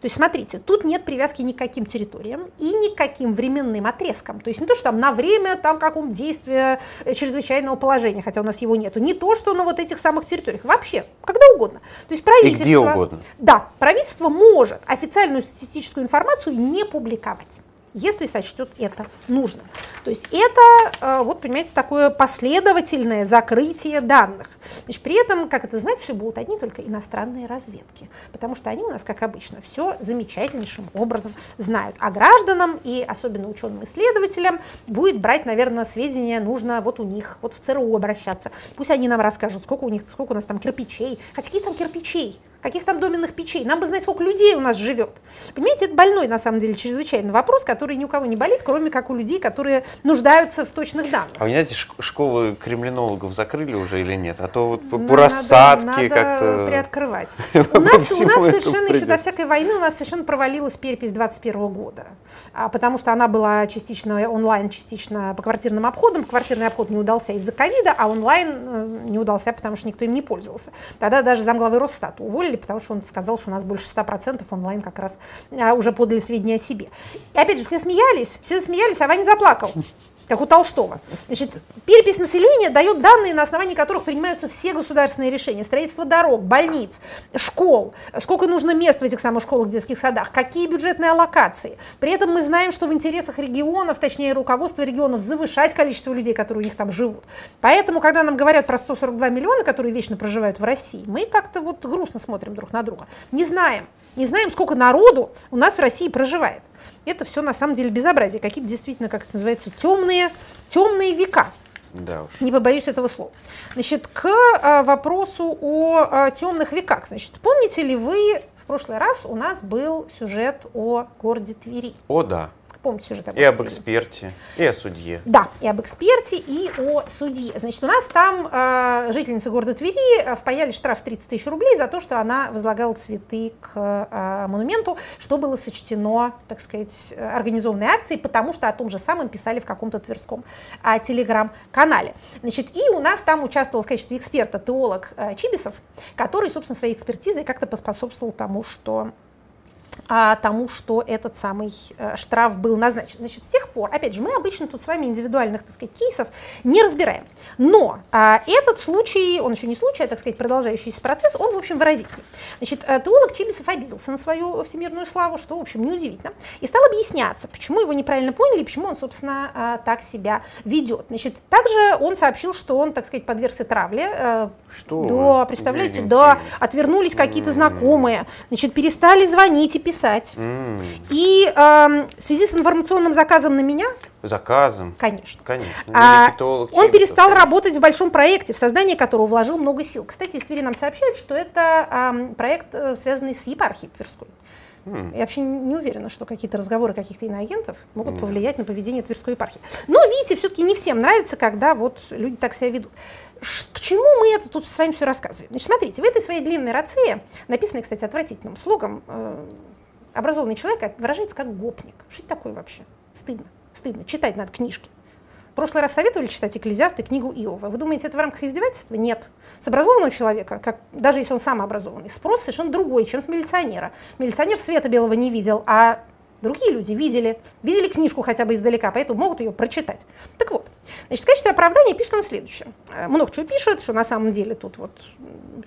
То есть, смотрите, тут нет привязки ни к каким территориям и ни к каким временным отрезкам. То есть не то, что там на время там каком действия э, чрезвычайного положения, хотя у нас его нету, не то, что на вот этих самых территориях, вообще, когда угодно. То есть правительство... И где угодно. Да, правительство может официальную статистическую информацию не публиковать если сочтет это нужно. То есть это, э, вот понимаете, такое последовательное закрытие данных. Значит, при этом, как это знать, все будут одни только иностранные разведки, потому что они у нас, как обычно, все замечательнейшим образом знают. А гражданам и особенно ученым-исследователям будет брать, наверное, сведения нужно вот у них, вот в ЦРУ обращаться. Пусть они нам расскажут, сколько у них, сколько у нас там кирпичей. Хотя какие там кирпичей? Каких там доменных печей. Нам бы знать, сколько людей у нас живет. Понимаете, это больной, на самом деле, чрезвычайный вопрос, который ни у кого не болит, кроме как у людей, которые нуждаются в точных данных. А вы знаете, школы кремлинологов закрыли уже или нет? А то вот по, по рассадке как-то... приоткрывать. У нас, у нас совершенно еще до всякой войны у нас совершенно провалилась перепись 21 года, а, потому что она была частично онлайн, частично по квартирным обходам. Квартирный обход не удался из-за ковида, а онлайн э, не удался, потому что никто им не пользовался. Тогда даже замглавы Росстата уволили уволили, потому что он сказал, что у нас больше 100% онлайн как раз а, уже подали сведения о себе. И опять же, все смеялись, все смеялись, а Ваня заплакал как у Толстого. Значит, перепись населения дает данные, на основании которых принимаются все государственные решения. Строительство дорог, больниц, школ, сколько нужно мест в этих самых школах, детских садах, какие бюджетные аллокации. При этом мы знаем, что в интересах регионов, точнее руководства регионов, завышать количество людей, которые у них там живут. Поэтому, когда нам говорят про 142 миллиона, которые вечно проживают в России, мы как-то вот грустно смотрим друг на друга. Не знаем, не знаем, сколько народу у нас в России проживает. Это все на самом деле безобразие, какие-то действительно, как это называется, темные, темные века. Да уж. Не побоюсь этого слова. Значит, к а, вопросу о а, темных веках. Значит, помните ли вы, в прошлый раз у нас был сюжет о городе Твери? О, да помните сюжет об И об эксперте, и о судье. Да, и об эксперте, и о судье. Значит, у нас там э, жительница города Твери э, впаяли штраф 30 тысяч рублей за то, что она возлагала цветы к э, монументу, что было сочтено, так сказать, организованной акцией, потому что о том же самом писали в каком-то тверском э, телеграм-канале. Значит, и у нас там участвовал в качестве эксперта теолог э, Чибисов, который, собственно, своей экспертизой как-то поспособствовал тому, что тому, что этот самый э, штраф был назначен. Значит, с тех пор, опять же, мы обычно тут с вами индивидуальных, так сказать, кейсов не разбираем. Но а, этот случай, он еще не случай, а, так сказать, продолжающийся процесс, он, в общем, выразительный. Значит, теолог Чибисов обиделся на свою всемирную славу, что, в общем, неудивительно, и стал объясняться, почему его неправильно поняли и почему он, собственно, а, так себя ведет. Значит, также он сообщил, что он, так сказать, подвергся травле. Э, что? Да, представляете, да, отвернулись какие-то знакомые, значит, перестали звонить и писать. Mm. И э, в связи с информационным заказом на меня... Заказом? Конечно. Конечно. А, он перестал работать в большом проекте, в создание которого вложил много сил. Кстати, из Твери нам сообщают, что это э, проект, связанный с епархией Тверской. Я вообще не уверена, что какие-то разговоры каких-то иноагентов могут mm. повлиять на поведение Тверской епархии. Но, видите, все-таки не всем нравится, когда вот люди так себя ведут. К чему мы это тут с вами все рассказываем? Значит, смотрите, в этой своей длинной рации, написанной, кстати, отвратительным слогом, э, образованный человек выражается как гопник. Что это такое вообще? Стыдно. Стыдно. Читать надо книжки. В прошлый раз советовали читать Экклезиаст и книгу Иова. Вы думаете, это в рамках издевательства? Нет. С образованного человека, как, даже если он сам образованный, спрос совершенно другой, чем с милиционера. Милиционер света белого не видел, а Другие люди видели, видели книжку хотя бы издалека, поэтому могут ее прочитать. Так вот, значит, в качестве оправдания пишет он следующее. Э, много чего пишет, что на самом деле тут вот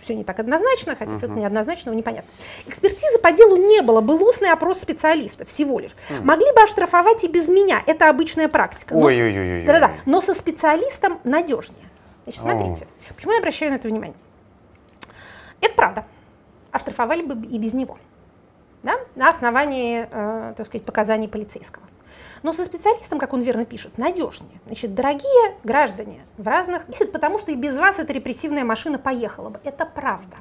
все не так однозначно, хотя uh-huh. что-то неоднозначного непонятно. Экспертизы по делу не было, был устный опрос специалистов всего лишь. Uh-huh. Могли бы оштрафовать и без меня, это обычная практика. Ой-ой-ой. Да-да-да, но со специалистом надежнее. Значит, смотрите, oh. почему я обращаю на это внимание? Это правда. Оштрафовали бы и без него да, на основании, э, так сказать, показаний полицейского. Но со специалистом, как он верно пишет, надежнее. Значит, дорогие граждане в разных... Потому что и без вас эта репрессивная машина поехала бы. Это правда.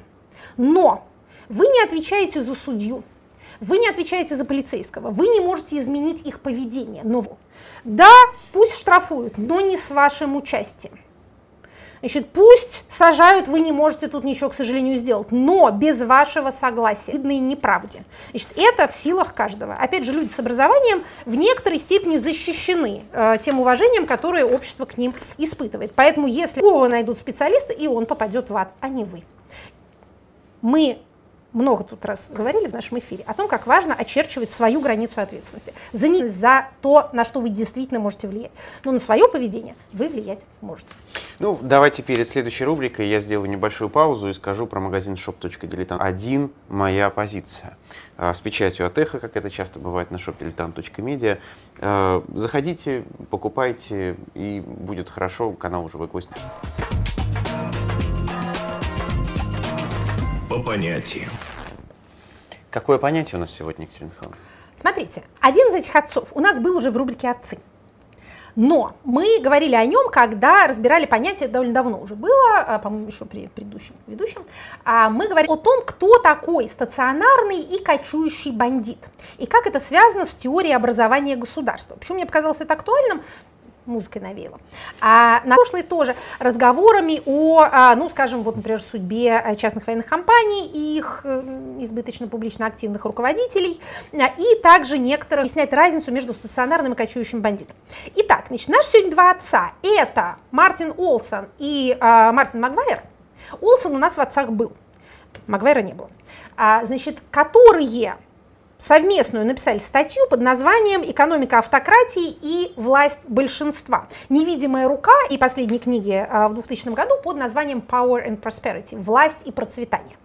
Но вы не отвечаете за судью, вы не отвечаете за полицейского, вы не можете изменить их поведение. Но да, пусть штрафуют, но не с вашим участием. Значит, пусть сажают, вы не можете тут ничего, к сожалению, сделать, но без вашего согласия, видно и неправде. Значит, это в силах каждого. Опять же, люди с образованием в некоторой степени защищены э, тем уважением, которое общество к ним испытывает. Поэтому если его найдут специалисты, и он попадет в ад, а не вы. Мы много тут раз говорили в нашем эфире, о том, как важно очерчивать свою границу ответственности. За, не, за то, на что вы действительно можете влиять. Но на свое поведение вы влиять можете. Ну, давайте перед следующей рубрикой я сделаю небольшую паузу и скажу про магазин shop.diletant. Один моя позиция. А, с печатью от эхо, как это часто бывает на shop.diletant.media. А, заходите, покупайте, и будет хорошо, канал уже вы По понятиям. Какое понятие у нас сегодня, Екатерина Михайловна? Смотрите, один из этих отцов у нас был уже в рубрике «Отцы». Но мы говорили о нем, когда разбирали понятие, довольно давно уже было, а, по-моему, еще при предыдущем ведущем. А, мы говорили о том, кто такой стационарный и кочующий бандит. И как это связано с теорией образования государства. Почему мне показалось это актуальным? Музыкой навеяло. А на прошлой тоже разговорами о, а, ну, скажем, вот, например, судьбе э, частных военных компаний и их избыточно публично активных руководителей, а, и также некоторые снять разницу между стационарным и кочующим бандитом. Итак, значит, наши сегодня два отца – это Мартин Олсон и а, Мартин Магуайр. Олсон у нас в отцах был, Магуайра не было. А, значит, которые совместную написали статью под названием «Экономика автократии и власть большинства». «Невидимая рука» и последней книги а, в 2000 году под названием «Power and Prosperity» – «Власть и процветание».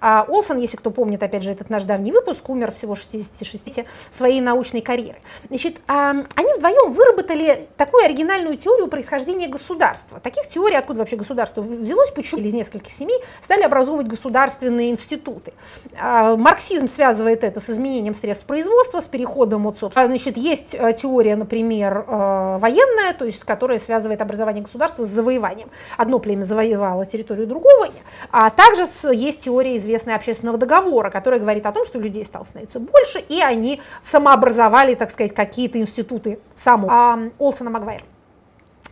А Олсон, если кто помнит, опять же, этот наш давний выпуск, умер всего 66 своей научной карьеры. Значит, а, они вдвоем выработали такую оригинальную теорию происхождения государства. Таких теорий, откуда вообще государство взялось, почему из нескольких семей стали образовывать государственные институты. А, марксизм связывает это с изменением средств производства, с переходом от собственности. Значит, есть э, теория, например, э, военная, то есть, которая связывает образование государства с завоеванием. Одно племя завоевало территорию другого, а также есть теория известная общественного договора, которая говорит о том, что людей стало становиться больше, и они самообразовали, так сказать, какие-то институты саму а, Олсона Магуайр.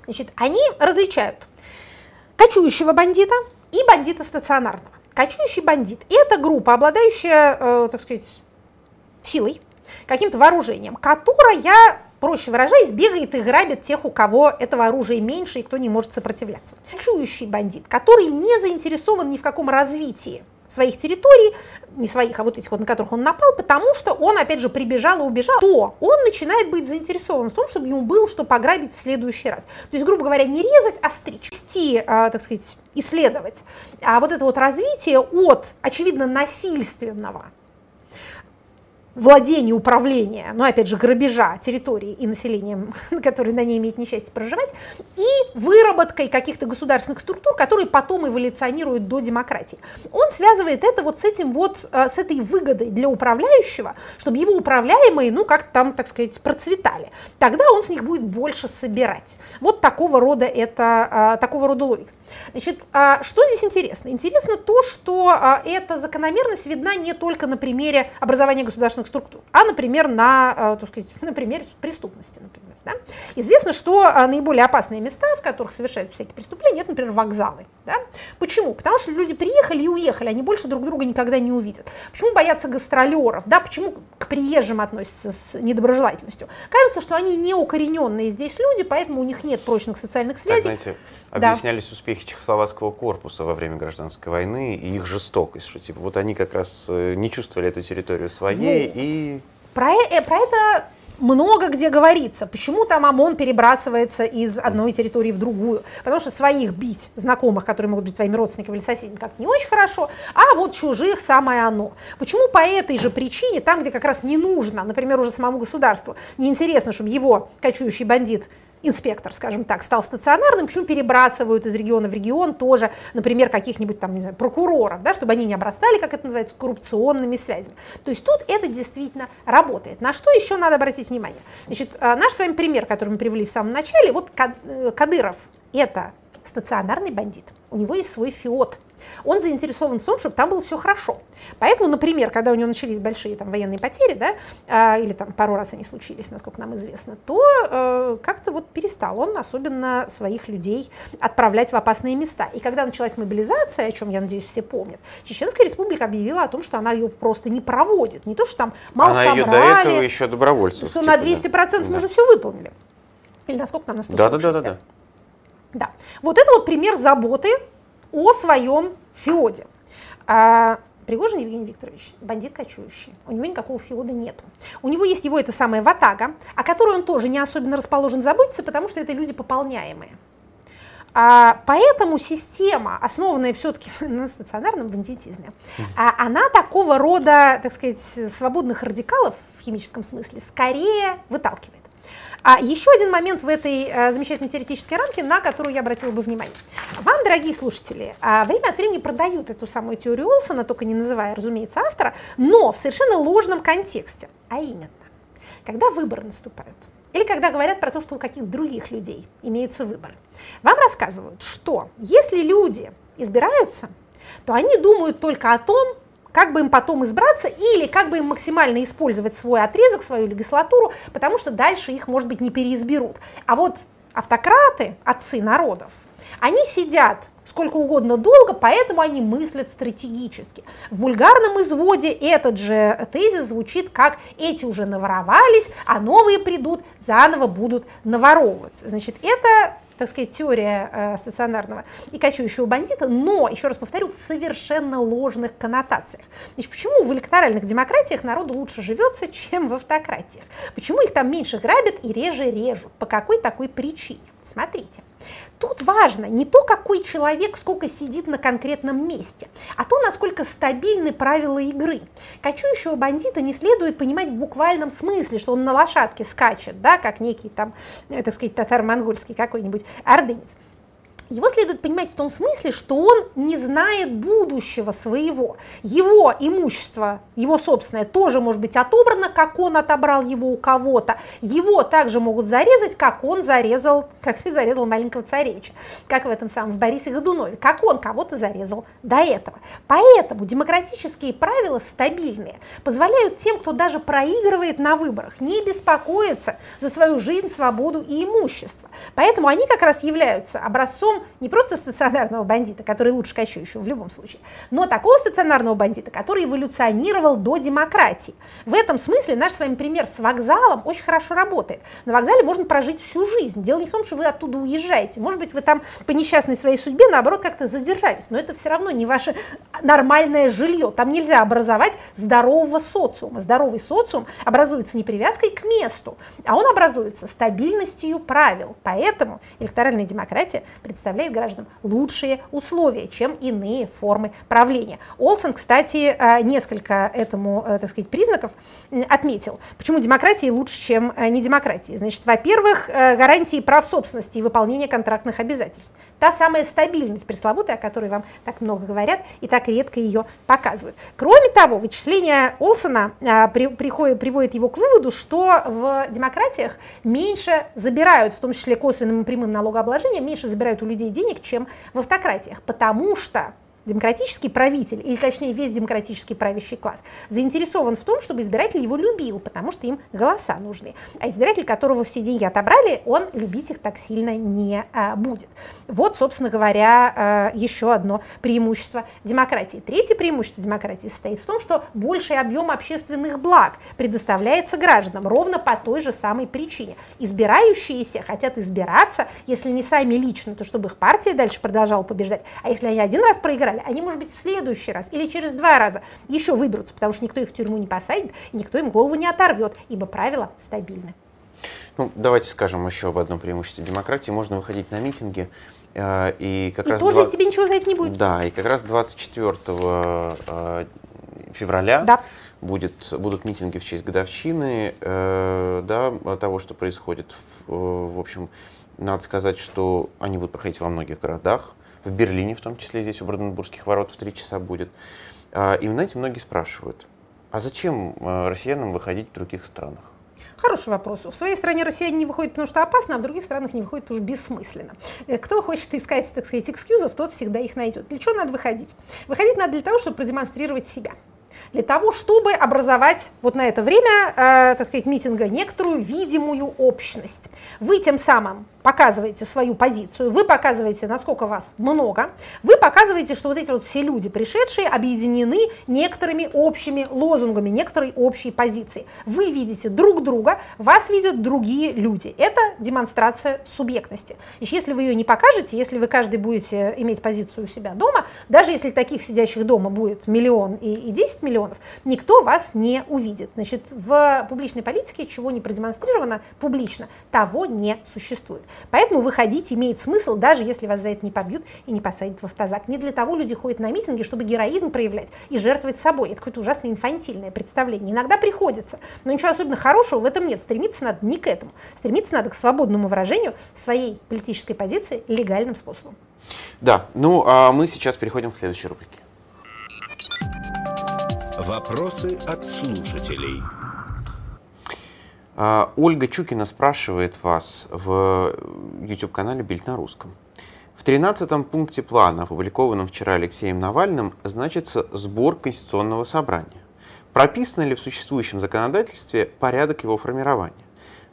Значит, они различают кочующего бандита и бандита стационарного. Кочующий бандит – это группа, обладающая, э, так сказать, силой, каким-то вооружением, которая проще выражаясь, бегает и грабит тех, у кого этого оружия меньше и кто не может сопротивляться. Чующий бандит, который не заинтересован ни в каком развитии своих территорий, не своих, а вот этих вот, на которых он напал, потому что он, опять же, прибежал и убежал, то он начинает быть заинтересован в том, чтобы ему было что пограбить в следующий раз. То есть, грубо говоря, не резать, а стричь, вести, а, так сказать, исследовать. А вот это вот развитие от, очевидно, насильственного владения, управления, ну, опять же, грабежа территории и населением, которые на ней имеет несчастье проживать, и выработкой каких-то государственных структур, которые потом эволюционируют до демократии. Он связывает это вот с этим вот, э, с этой выгодой для управляющего, чтобы его управляемые, ну, как там, так сказать, процветали. Тогда он с них будет больше собирать. Вот такого рода это, э, такого рода логика. Значит, а что здесь интересно? Интересно то, что эта закономерность видна не только на примере образования государственных структур, а, например, на, а, так сказать, на примере преступности, например. Да? Известно, что наиболее опасные места, в которых совершают всякие преступления, это, например, вокзалы. Да? Почему? Потому что люди приехали и уехали, они больше друг друга никогда не увидят. Почему боятся гастролеров? Да? Почему к приезжим относятся с недоброжелательностью? Кажется, что они не укорененные здесь люди, поэтому у них нет прочных социальных связей. Так, знаете, объяснялись да. успехи Чехословацкого корпуса во время гражданской войны и их жестокость, что типа вот они как раз э, не чувствовали эту территорию своей вот. и... Про, э, про это много где говорится, почему там ОМОН перебрасывается из одной территории в другую. Потому что своих бить, знакомых, которые могут быть твоими родственниками или соседями, как не очень хорошо, а вот чужих самое оно. Почему по этой же причине, там, где как раз не нужно, например, уже самому государству, неинтересно, чтобы его кочующий бандит инспектор, скажем так, стал стационарным, почему перебрасывают из региона в регион тоже, например, каких-нибудь там, не знаю, прокуроров, да, чтобы они не обрастали, как это называется, коррупционными связями. То есть тут это действительно работает. На что еще надо обратить внимание? Значит, а, наш с вами пример, который мы привели в самом начале, вот э, Кадыров – это стационарный бандит. У него есть свой фиот – он заинтересован в том, чтобы там было все хорошо. Поэтому, например, когда у него начались большие там, военные потери, да, а, или там пару раз они случились, насколько нам известно, то э, как-то вот перестал он особенно своих людей отправлять в опасные места. И когда началась мобилизация, о чем, я надеюсь, все помнят, Чеченская республика объявила о том, что она ее просто не проводит. Не то, что там мало она собрали, ее до этого еще добровольцев. Что типа, на 200% да. мы уже все выполнили. Или насколько нам на 100 да, да, да, да, да. Да. Вот это вот пример заботы о своем феоде. А, Пригожин Евгений Викторович – бандит кочующий. У него никакого феода нету. У него есть его это самая ватага, о которой он тоже не особенно расположен заботиться, потому что это люди пополняемые. А, поэтому система, основанная все-таки на стационарном бандитизме, а, она такого рода, так сказать, свободных радикалов в химическом смысле скорее выталкивает. А еще один момент в этой а, замечательной теоретической рамке, на которую я обратила бы внимание. Вам, дорогие слушатели, а, время от времени продают эту самую теорию Олсона, только не называя, разумеется, автора, но в совершенно ложном контексте. А именно, когда выборы наступают – или когда говорят про то, что у каких других людей имеются выборы. Вам рассказывают, что если люди избираются, то они думают только о том, как бы им потом избраться или как бы им максимально использовать свой отрезок, свою легислатуру, потому что дальше их, может быть, не переизберут. А вот автократы, отцы народов, они сидят сколько угодно долго, поэтому они мыслят стратегически. В вульгарном изводе этот же тезис звучит как «эти уже наворовались, а новые придут, заново будут наворовываться». Значит, это так сказать, теория э, стационарного и кочующего бандита, но, еще раз повторю, в совершенно ложных коннотациях. Значит, почему в электоральных демократиях народу лучше живется, чем в автократиях? Почему их там меньше грабят и реже режут? По какой такой причине? Смотрите. Тут важно не то, какой человек сколько сидит на конкретном месте, а то, насколько стабильны правила игры. Кочующего бандита не следует понимать в буквальном смысле, что он на лошадке скачет, да, как некий там, э, так сказать, татар-монгольский какой-нибудь ордынец. Его следует понимать в том смысле, что он не знает будущего своего. Его имущество, его собственное, тоже может быть отобрано, как он отобрал его у кого-то. Его также могут зарезать, как он зарезал, как ты зарезал маленького царевича, как в этом самом в Борисе Годунове, как он кого-то зарезал до этого. Поэтому демократические правила стабильные, позволяют тем, кто даже проигрывает на выборах, не беспокоиться за свою жизнь, свободу и имущество. Поэтому они как раз являются образцом не просто стационарного бандита, который лучше кочующего в любом случае, но такого стационарного бандита, который эволюционировал до демократии. В этом смысле наш с вами пример с вокзалом очень хорошо работает. На вокзале можно прожить всю жизнь. Дело не в том, что вы оттуда уезжаете. Может быть, вы там по несчастной своей судьбе, наоборот, как-то задержались. Но это все равно не ваше нормальное жилье. Там нельзя образовать здорового социума. Здоровый социум образуется не привязкой к месту, а он образуется стабильностью правил. Поэтому электоральная демократия представляет представляет гражданам лучшие условия, чем иные формы правления. Олсен, кстати, э, несколько этому, э, так сказать, признаков отметил. Почему демократии лучше, чем э, не демократии? Значит, во-первых, гарантии прав собственности и выполнения контрактных обязательств. Та самая стабильность пресловутая, о которой вам так много говорят и так редко ее показывают. Кроме того, вычисления Олсона при, приходит, приводит его к выводу, что в демократиях меньше забирают, в том числе косвенным и прямым налогообложением, меньше забирают у людей денег, чем в автократиях, потому что демократический правитель, или точнее весь демократический правящий класс, заинтересован в том, чтобы избиратель его любил, потому что им голоса нужны. А избиратель, которого все деньги отобрали, он любить их так сильно не а, будет. Вот, собственно говоря, а, еще одно преимущество демократии. Третье преимущество демократии состоит в том, что больший объем общественных благ предоставляется гражданам ровно по той же самой причине. Избирающиеся хотят избираться, если не сами лично, то чтобы их партия дальше продолжала побеждать, а если они один раз проиграли, далее. Они, может быть, в следующий раз или через два раза еще выберутся, потому что никто их в тюрьму не посадит, никто им голову не оторвет, ибо правила стабильны. Ну, давайте скажем еще об одном преимуществе демократии. Можно выходить на митинги, э, и как и раз... тоже 2... тебе ничего за это не будет. Да, и как раз 24 э, февраля да. будет, будут митинги в честь годовщины э, да, того, что происходит. В, в общем, надо сказать, что они будут проходить во многих городах в Берлине, в том числе здесь у Бранденбургских ворот в три часа будет. А, и, знаете, многие спрашивают, а зачем а, россиянам выходить в других странах? Хороший вопрос. В своей стране россияне не выходят, потому что опасно, а в других странах не выходят, потому что бессмысленно. Э, кто хочет искать, так сказать, экскьюзов, тот всегда их найдет. Для чего надо выходить? Выходить надо для того, чтобы продемонстрировать себя. для того, чтобы образовать вот на это время, э, так сказать, митинга некоторую видимую общность. Вы тем самым показываете свою позицию, вы показываете, насколько вас много, вы показываете, что вот эти вот все люди, пришедшие, объединены некоторыми общими лозунгами, некоторой общей позицией. Вы видите друг друга, вас видят другие люди. Это демонстрация субъектности. И если вы ее не покажете, если вы каждый будете иметь позицию у себя дома, даже если таких сидящих дома будет миллион и, и 10 миллионов, никто вас не увидит. Значит, в публичной политике, чего не продемонстрировано публично, того не существует. Поэтому выходить имеет смысл, даже если вас за это не побьют и не посадят в автозак. Не для того люди ходят на митинги, чтобы героизм проявлять и жертвовать собой. Это какое-то ужасно инфантильное представление. Иногда приходится, но ничего особенно хорошего в этом нет. Стремиться надо не к этому. Стремиться надо к свободному выражению своей политической позиции легальным способом. Да, ну а мы сейчас переходим к следующей рубрике. Вопросы от слушателей. А, Ольга Чукина спрашивает вас в YouTube-канале «Бильд на русском». В 13 пункте плана, опубликованном вчера Алексеем Навальным, значится сбор Конституционного собрания. Прописан ли в существующем законодательстве порядок его формирования?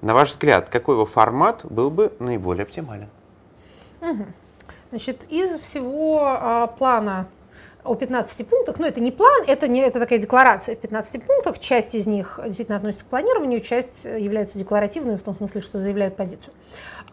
На ваш взгляд, какой его формат был бы наиболее оптимален? Угу. Значит, из всего э, плана о 15 пунктах, но это не план, это, не, это такая декларация в 15 пунктах, часть из них действительно относится к планированию, часть является декларативной в том смысле, что заявляют позицию.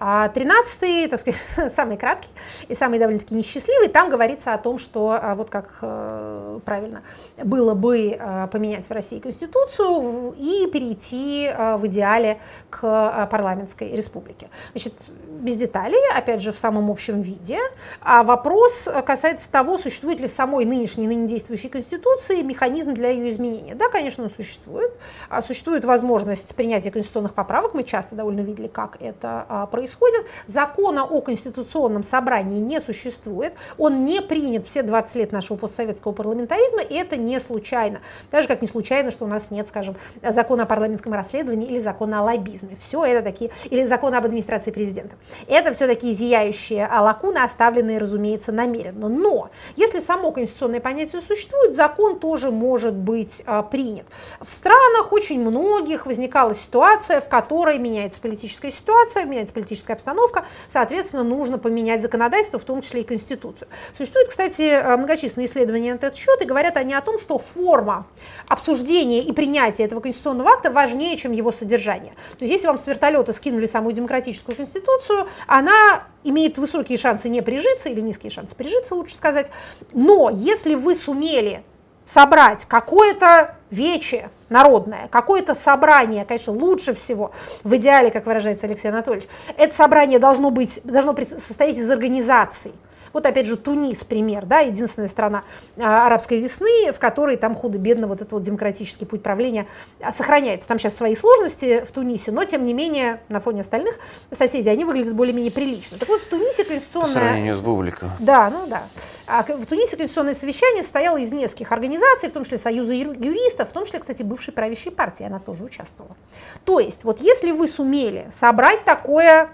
А 13 так сказать, самый краткий и самый довольно-таки несчастливый, там говорится о том, что, а, вот как э, правильно, было бы э, поменять в России Конституцию и перейти э, в идеале к парламентской республике. Значит, без деталей, опять же, в самом общем виде. А вопрос касается того, существует ли в самой нынешней, ныне действующей Конституции механизм для ее изменения. Да, конечно, он существует. А существует возможность принятия конституционных поправок. Мы часто довольно видели, как это а, происходит. Закона о конституционном собрании не существует. Он не принят все 20 лет нашего постсоветского парламентаризма, и это не случайно. Даже как не случайно, что у нас нет, скажем, закона о парламентском расследовании или закона о лоббизме. Все это такие, или закона об администрации президента. Это все такие зияющие лакуны, оставленные, разумеется, намеренно. Но если само конституционное понятие существует, закон тоже может быть а, принят. В странах очень многих возникала ситуация, в которой меняется политическая ситуация, меняется политическая обстановка, соответственно, нужно поменять законодательство, в том числе и Конституцию. Существуют, кстати, а, многочисленные исследования на этот счет, и говорят они о том, что форма обсуждения и принятия этого конституционного акта важнее, чем его содержание. То есть, если вам с вертолета скинули самую демократическую конституцию, она имеет высокие шансы не прижиться, или низкие шансы прижиться, лучше сказать. Но если вы сумели собрать какое-то вече народное, какое-то собрание, конечно, лучше всего, в идеале, как выражается Алексей Анатольевич, это собрание должно, быть, должно состоять из организаций, вот опять же Тунис пример, да, единственная страна а, арабской весны, в которой там худо-бедно вот этот вот демократический путь правления а, сохраняется. Там сейчас свои сложности в Тунисе, но тем не менее на фоне остальных соседей они выглядят более-менее прилично. Так вот в Тунисе конституционное... По сравнению с Бубликом. Да, ну да. А в Тунисе конституционное совещание состояло из нескольких организаций, в том числе Союза юристов, в том числе, кстати, бывшей правящей партии, она тоже участвовала. То есть, вот если вы сумели собрать такое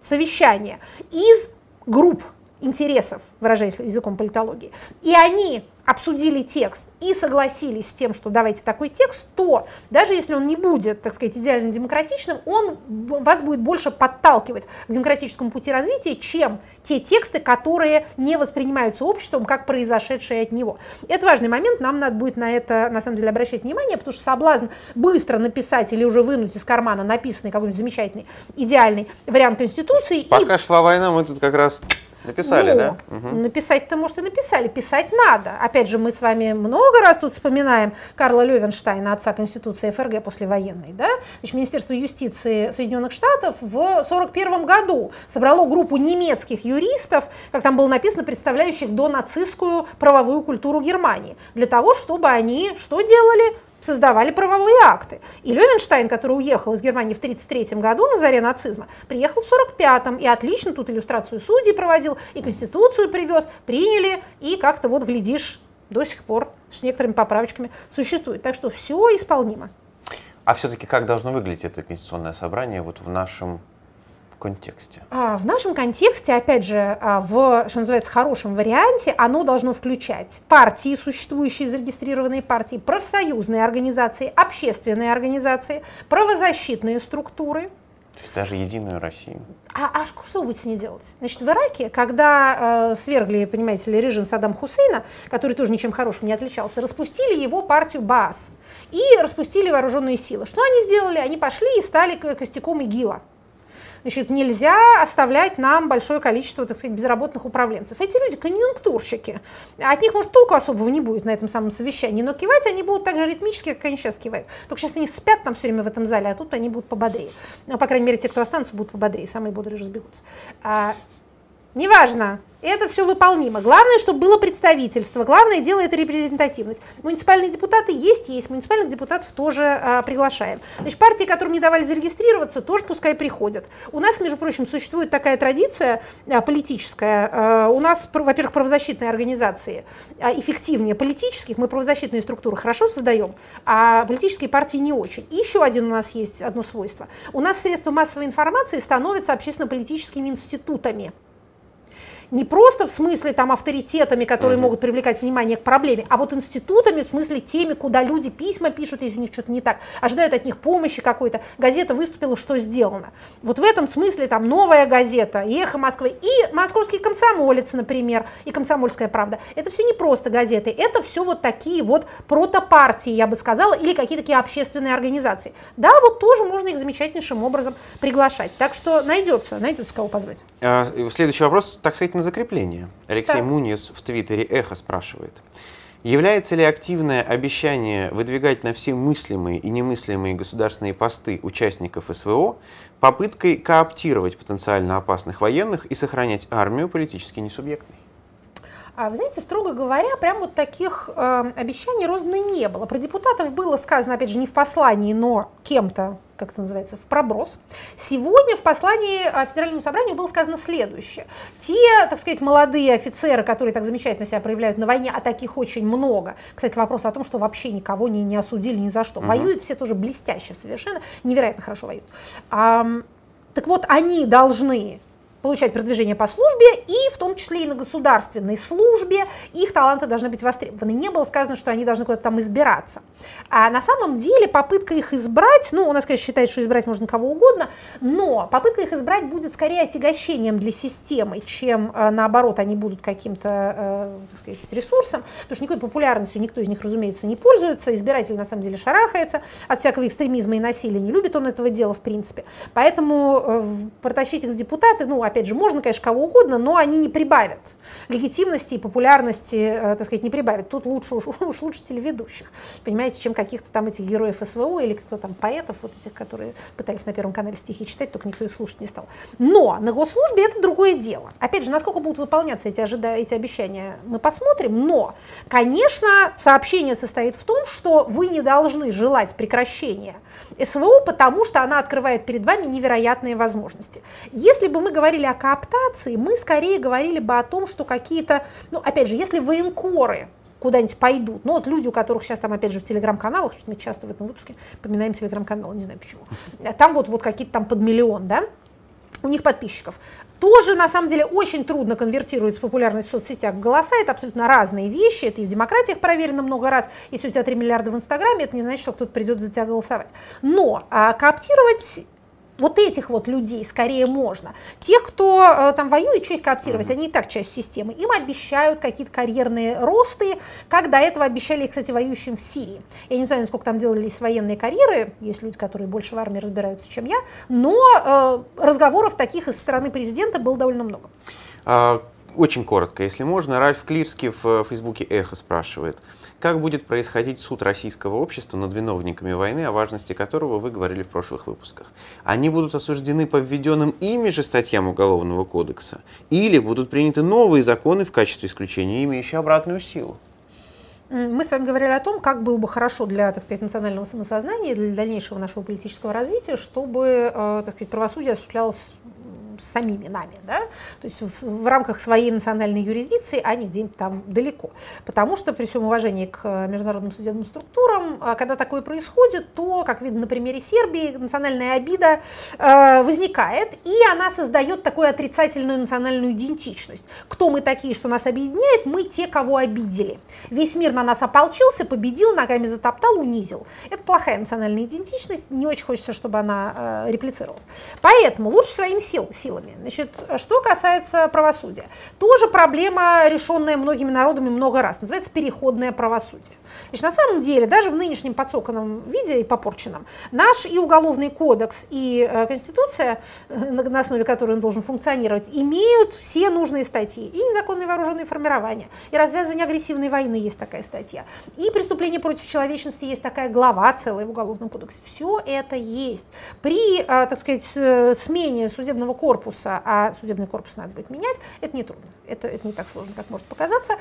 совещание из групп интересов, выражаясь языком политологии, и они обсудили текст и согласились с тем, что давайте такой текст, то даже если он не будет, так сказать, идеально демократичным, он вас будет больше подталкивать к демократическому пути развития, чем те тексты, которые не воспринимаются обществом как произошедшие от него. Это важный момент, нам надо будет на это, на самом деле, обращать внимание, потому что соблазн быстро написать или уже вынуть из кармана написанный какой-нибудь замечательный, идеальный вариант Конституции. Пока и... шла война, мы тут как раз Написали, Но да? Угу. Написать-то, может, и написали. Писать надо. Опять же, мы с вами много раз тут вспоминаем Карла Левенштейна, отца Конституции ФРГ послевоенной. Да? Значит, Министерство юстиции Соединенных Штатов в 1941 году собрало группу немецких юристов, как там было написано, представляющих донацистскую правовую культуру Германии, для того, чтобы они что делали? Создавали правовые акты. И Левенштайн, который уехал из Германии в 1933 году на заре нацизма, приехал в 1945-м и отлично тут иллюстрацию судей проводил, и Конституцию привез, приняли, и как-то вот, глядишь, до сих пор с некоторыми поправочками существует. Так что все исполнимо. А все-таки как должно выглядеть это конституционное собрание вот в нашем контексте? А, в нашем контексте, опять же, а, в, что называется, хорошем варианте, оно должно включать партии, существующие зарегистрированные партии, профсоюзные организации, общественные организации, правозащитные структуры, даже Единую Россию. А, а что вы будете с ней делать? Значит, в Ираке, когда э, свергли, понимаете ли, режим Саддам Хусейна, который тоже ничем хорошим не отличался, распустили его партию БААС и распустили вооруженные силы. Что они сделали? Они пошли и стали костяком ИГИЛа. Значит, нельзя оставлять нам большое количество, так сказать, безработных управленцев. Эти люди конъюнктурщики. От них, может, толку особого не будет на этом самом совещании, но кивать они будут так же ритмически, как они сейчас кивают. Только сейчас они спят там все время в этом зале, а тут они будут пободрее. Ну, по крайней мере, те, кто останутся, будут пободрее, самые бодрые разбегутся. Неважно, это все выполнимо. Главное, чтобы было представительство. Главное дело это репрезентативность. Муниципальные депутаты есть, есть. Муниципальных депутатов тоже а, приглашаем. Значит, партии, которым не давали зарегистрироваться, тоже пускай приходят. У нас, между прочим, существует такая традиция а, политическая. А, у нас, во-первых, правозащитные организации а, эффективнее политических. Мы правозащитные структуры хорошо создаем, а политические партии не очень. И еще один у нас есть одно свойство. У нас средства массовой информации становятся общественно-политическими институтами не просто в смысле там авторитетами, которые uh-huh. могут привлекать внимание к проблеме, а вот институтами, в смысле теми, куда люди письма пишут, если у них что-то не так, ожидают от них помощи какой-то, газета выступила, что сделано. Вот в этом смысле там новая газета, эхо Москвы, и московский комсомолец, например, и комсомольская правда. Это все не просто газеты, это все вот такие вот протопартии, я бы сказала, или какие-то такие общественные организации. Да, вот тоже можно их замечательнейшим образом приглашать. Так что найдется, найдется кого позвать. А, следующий вопрос, так сказать, на закрепление. Алексей так. Мунис в Твиттере «Эхо» спрашивает. Является ли активное обещание выдвигать на все мыслимые и немыслимые государственные посты участников СВО попыткой кооптировать потенциально опасных военных и сохранять армию политически несубъектной? А вы знаете, строго говоря, прям вот таких э, обещаний роздано не было. Про депутатов было сказано, опять же, не в послании, но кем-то, как это называется, в проброс. Сегодня в послании э, Федеральному собранию было сказано следующее. Те, так сказать, молодые офицеры, которые так замечательно себя проявляют на войне, а таких очень много. Кстати, вопрос о том, что вообще никого не, не осудили ни за что. Угу. Воюют все тоже блестяще совершенно, невероятно хорошо воюют. А, так вот, они должны получать продвижение по службе и в том числе и на государственной службе их таланты должны быть востребованы. Не было сказано, что они должны куда-то там избираться. А на самом деле попытка их избрать, ну, у нас, конечно, считается, что избрать можно кого угодно, но попытка их избрать будет скорее отягощением для системы, чем э, наоборот они будут каким-то, э, так сказать, ресурсом, потому что никакой популярностью никто из них, разумеется, не пользуется, избиратель на самом деле шарахается от всякого экстремизма и насилия, не любит он этого дела в принципе. Поэтому э, протащить их в депутаты, ну, опять же, можно, конечно, кого угодно, но они не прибавят легитимности и популярности, э, так сказать, не прибавят. Тут лучше уж, уж лучше телеведущих, понимаете, чем каких-то там этих героев СВО или кто там поэтов, вот этих, которые пытались на Первом канале стихи читать, только никто их слушать не стал. Но на госслужбе это другое дело. Опять же, насколько будут выполняться эти, ожида... эти обещания, мы посмотрим, но, конечно, сообщение состоит в том, что вы не должны желать прекращения СВО, потому что она открывает перед вами невероятные возможности. Если бы мы говорили о кооптации, мы скорее говорили бы о том, что какие-то, ну, опять же, если военкоры куда-нибудь пойдут. Ну, вот люди, у которых сейчас там, опять же, в телеграм-каналах, что мы часто в этом выпуске поминаем телеграм-канал, не знаю почему, там вот, вот какие-то там под миллион, да, у них подписчиков. Тоже, на самом деле, очень трудно конвертировать популярность в соцсетях в голоса. Это абсолютно разные вещи. Это и в демократиях проверено много раз. Если у тебя 3 миллиарда в Инстаграме, это не значит, что кто-то придет за тебя голосовать. Но а, кооптировать вот этих вот людей скорее можно. Тех, кто э, там воюет, что их кооптировать, mm-hmm. они и так часть системы. Им обещают какие-то карьерные росты, как до этого обещали, кстати, воюющим в Сирии. Я не знаю, сколько там делались военные карьеры, есть люди, которые больше в армии разбираются, чем я, но э, разговоров таких из стороны президента было довольно много. А, очень коротко, если можно. Ральф Клирский в э, Фейсбуке «Эхо» спрашивает – как будет происходить суд российского общества над виновниками войны, о важности которого вы говорили в прошлых выпусках? Они будут осуждены по введенным ими же статьям Уголовного кодекса? Или будут приняты новые законы в качестве исключения, имеющие обратную силу? Мы с вами говорили о том, как было бы хорошо для, так сказать, национального самосознания, для дальнейшего нашего политического развития, чтобы, э, так сказать, правосудие осуществлялось самими нами, да, то есть в, в рамках своей национальной юрисдикции, а не где-нибудь там далеко. Потому что при всем уважении к международным судебным структурам, а, когда такое происходит, то, как видно на примере Сербии, национальная обида э, возникает, и она создает такую отрицательную национальную идентичность. Кто мы такие, что нас объединяет? Мы те, кого обидели. Весь мир на нас ополчился, победил, ногами затоптал, унизил. Это плохая национальная идентичность, не очень хочется, чтобы она э, реплицировалась. Поэтому лучше своими сил, силами. Значит, что касается правосудия, тоже проблема, решенная многими народами много раз, называется переходное правосудие. Значит, на самом деле, даже в нынешнем подсоканном виде и попорченном, наш и уголовный кодекс, и э, Конституция, э, на основе которой он должен функционировать, имеют все нужные статьи. И незаконные вооруженные формирования, и развязывание агрессивной войны есть такая статья, и преступление против человечности есть такая глава целая в Уголовном кодексе. Все это есть. При, э, так сказать, смене судебного корпуса, а судебный корпус надо будет менять, это не трудно. Это, это не так сложно, как может показаться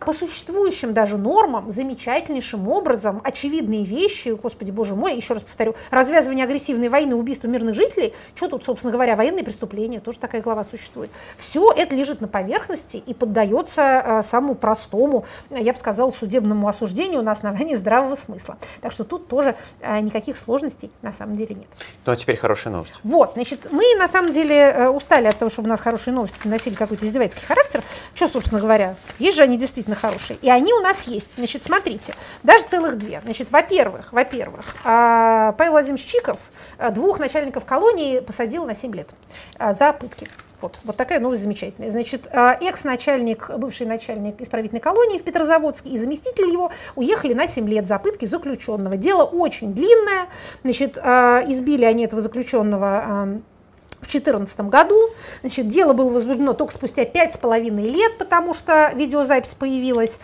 по существующим даже нормам замечательнейшим образом очевидные вещи, господи боже мой, еще раз повторю, развязывание агрессивной войны, убийство мирных жителей, что тут, собственно говоря, военные преступления, тоже такая глава существует. Все это лежит на поверхности и поддается э, самому простому, я бы сказала, судебному осуждению на основании здравого смысла. Так что тут тоже э, никаких сложностей на самом деле нет. Ну а теперь хорошая новость. Вот, значит, мы на самом деле э, устали от того, чтобы у нас хорошие новости носили какой-то издевательский характер. Что, собственно говоря, есть же они действительно действительно хорошие. И они у нас есть. Значит, смотрите, даже целых две. Значит, во-первых, во-первых, а, Павел Владимирович Чиков а, двух начальников колонии посадил на 7 лет а, за пытки. Вот, вот такая новость замечательная. Значит, экс-начальник, бывший начальник исправительной колонии в Петрозаводске и заместитель его уехали на 7 лет за пытки заключенного. Дело очень длинное. Значит, избили они этого заключенного 2014 году. Значит, дело было возбуждено только спустя пять с половиной лет, потому что видеозапись появилась.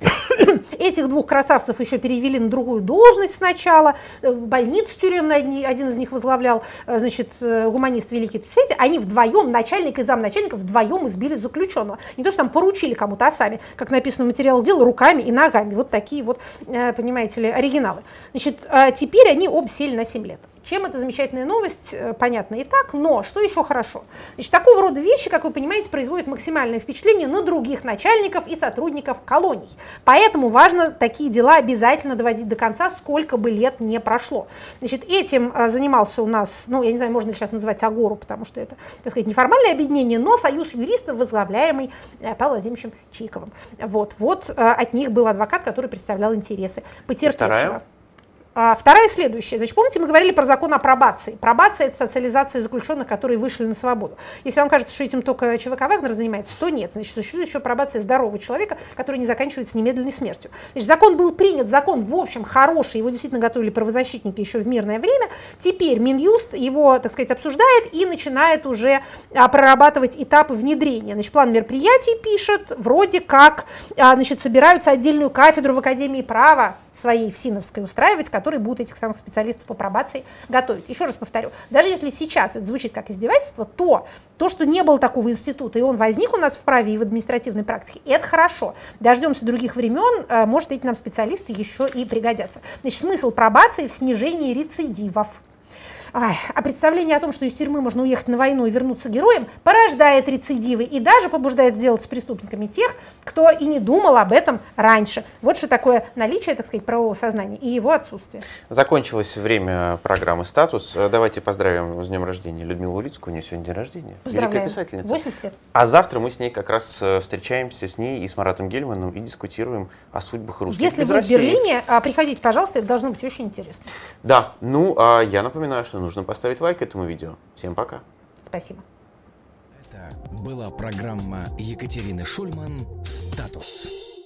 Этих двух красавцев еще перевели на другую должность сначала, э, больницу тюремную один из них возглавлял, э, значит, э, гуманист великий. Представляете, они вдвоем, начальник и замначальника, вдвоем избили заключенного. Не то, что там поручили кому-то, а сами, как написано в материале дела, руками и ногами. Вот такие вот, понимаете ли, оригиналы. Значит, теперь они оба сели на 7 лет. Чем эта замечательная новость, э, понятно и так, но что еще хорошо? Значит, такого рода вещи, как вы понимаете, производят максимальное впечатление на других начальников и сотрудников колоний. Поэтому важно такие дела обязательно доводить до конца, сколько бы лет не прошло. Значит, этим э, занимался у нас, ну, я не знаю, можно сейчас называть Агору, потому что это, так сказать, неформальное объединение, но союз юристов, возглавляемый э, Павлом Владимировичем Чиковым. Вот, вот от них был адвокат, который представлял интересы потерпевшего. Вторая? А, вторая следующая. Значит, помните, мы говорили про закон о пробации. Пробация – это социализация заключенных, которые вышли на свободу. Если вам кажется, что этим только ЧВК Вагнер занимается, то нет. Значит, существует еще пробация здорового человека, который не заканчивается немедленной смертью. Значит, закон был принят, закон, в общем, хороший, его действительно готовили правозащитники еще в мирное время. Теперь Минюст его, так сказать, обсуждает и начинает уже а, прорабатывать этапы внедрения. Значит, план мероприятий пишет, вроде как, а, значит, собираются отдельную кафедру в Академии права своей в Синовской устраивать, которые будут этих самых специалистов по пробации готовить. Еще раз повторю, даже если сейчас это звучит как издевательство, то то, что не было такого института, и он возник у нас в праве и в административной практике, это хорошо. Дождемся других времен, э, может, эти нам специалисты еще и пригодятся. Значит, смысл пробации в снижении рецидивов. Ай, а представление о том, что из тюрьмы можно уехать на войну и вернуться героем, порождает рецидивы и даже побуждает сделать с преступниками тех, кто и не думал об этом раньше. Вот что такое наличие, так сказать, правового сознания и его отсутствие. Закончилось время программы «Статус». Давайте поздравим с днем рождения Людмилу Улицкую. У нее сегодня день рождения. Великая писательница. 80 лет. А завтра мы с ней как раз э, встречаемся с ней и с Маратом Гельманом и дискутируем о судьбах русских Если вы России. в Берлине, а, приходите, пожалуйста, это должно быть очень интересно. Да, ну, а я напоминаю, что нужно поставить лайк этому видео. Всем пока. Спасибо. Это была программа Екатерины Шульман «Статус».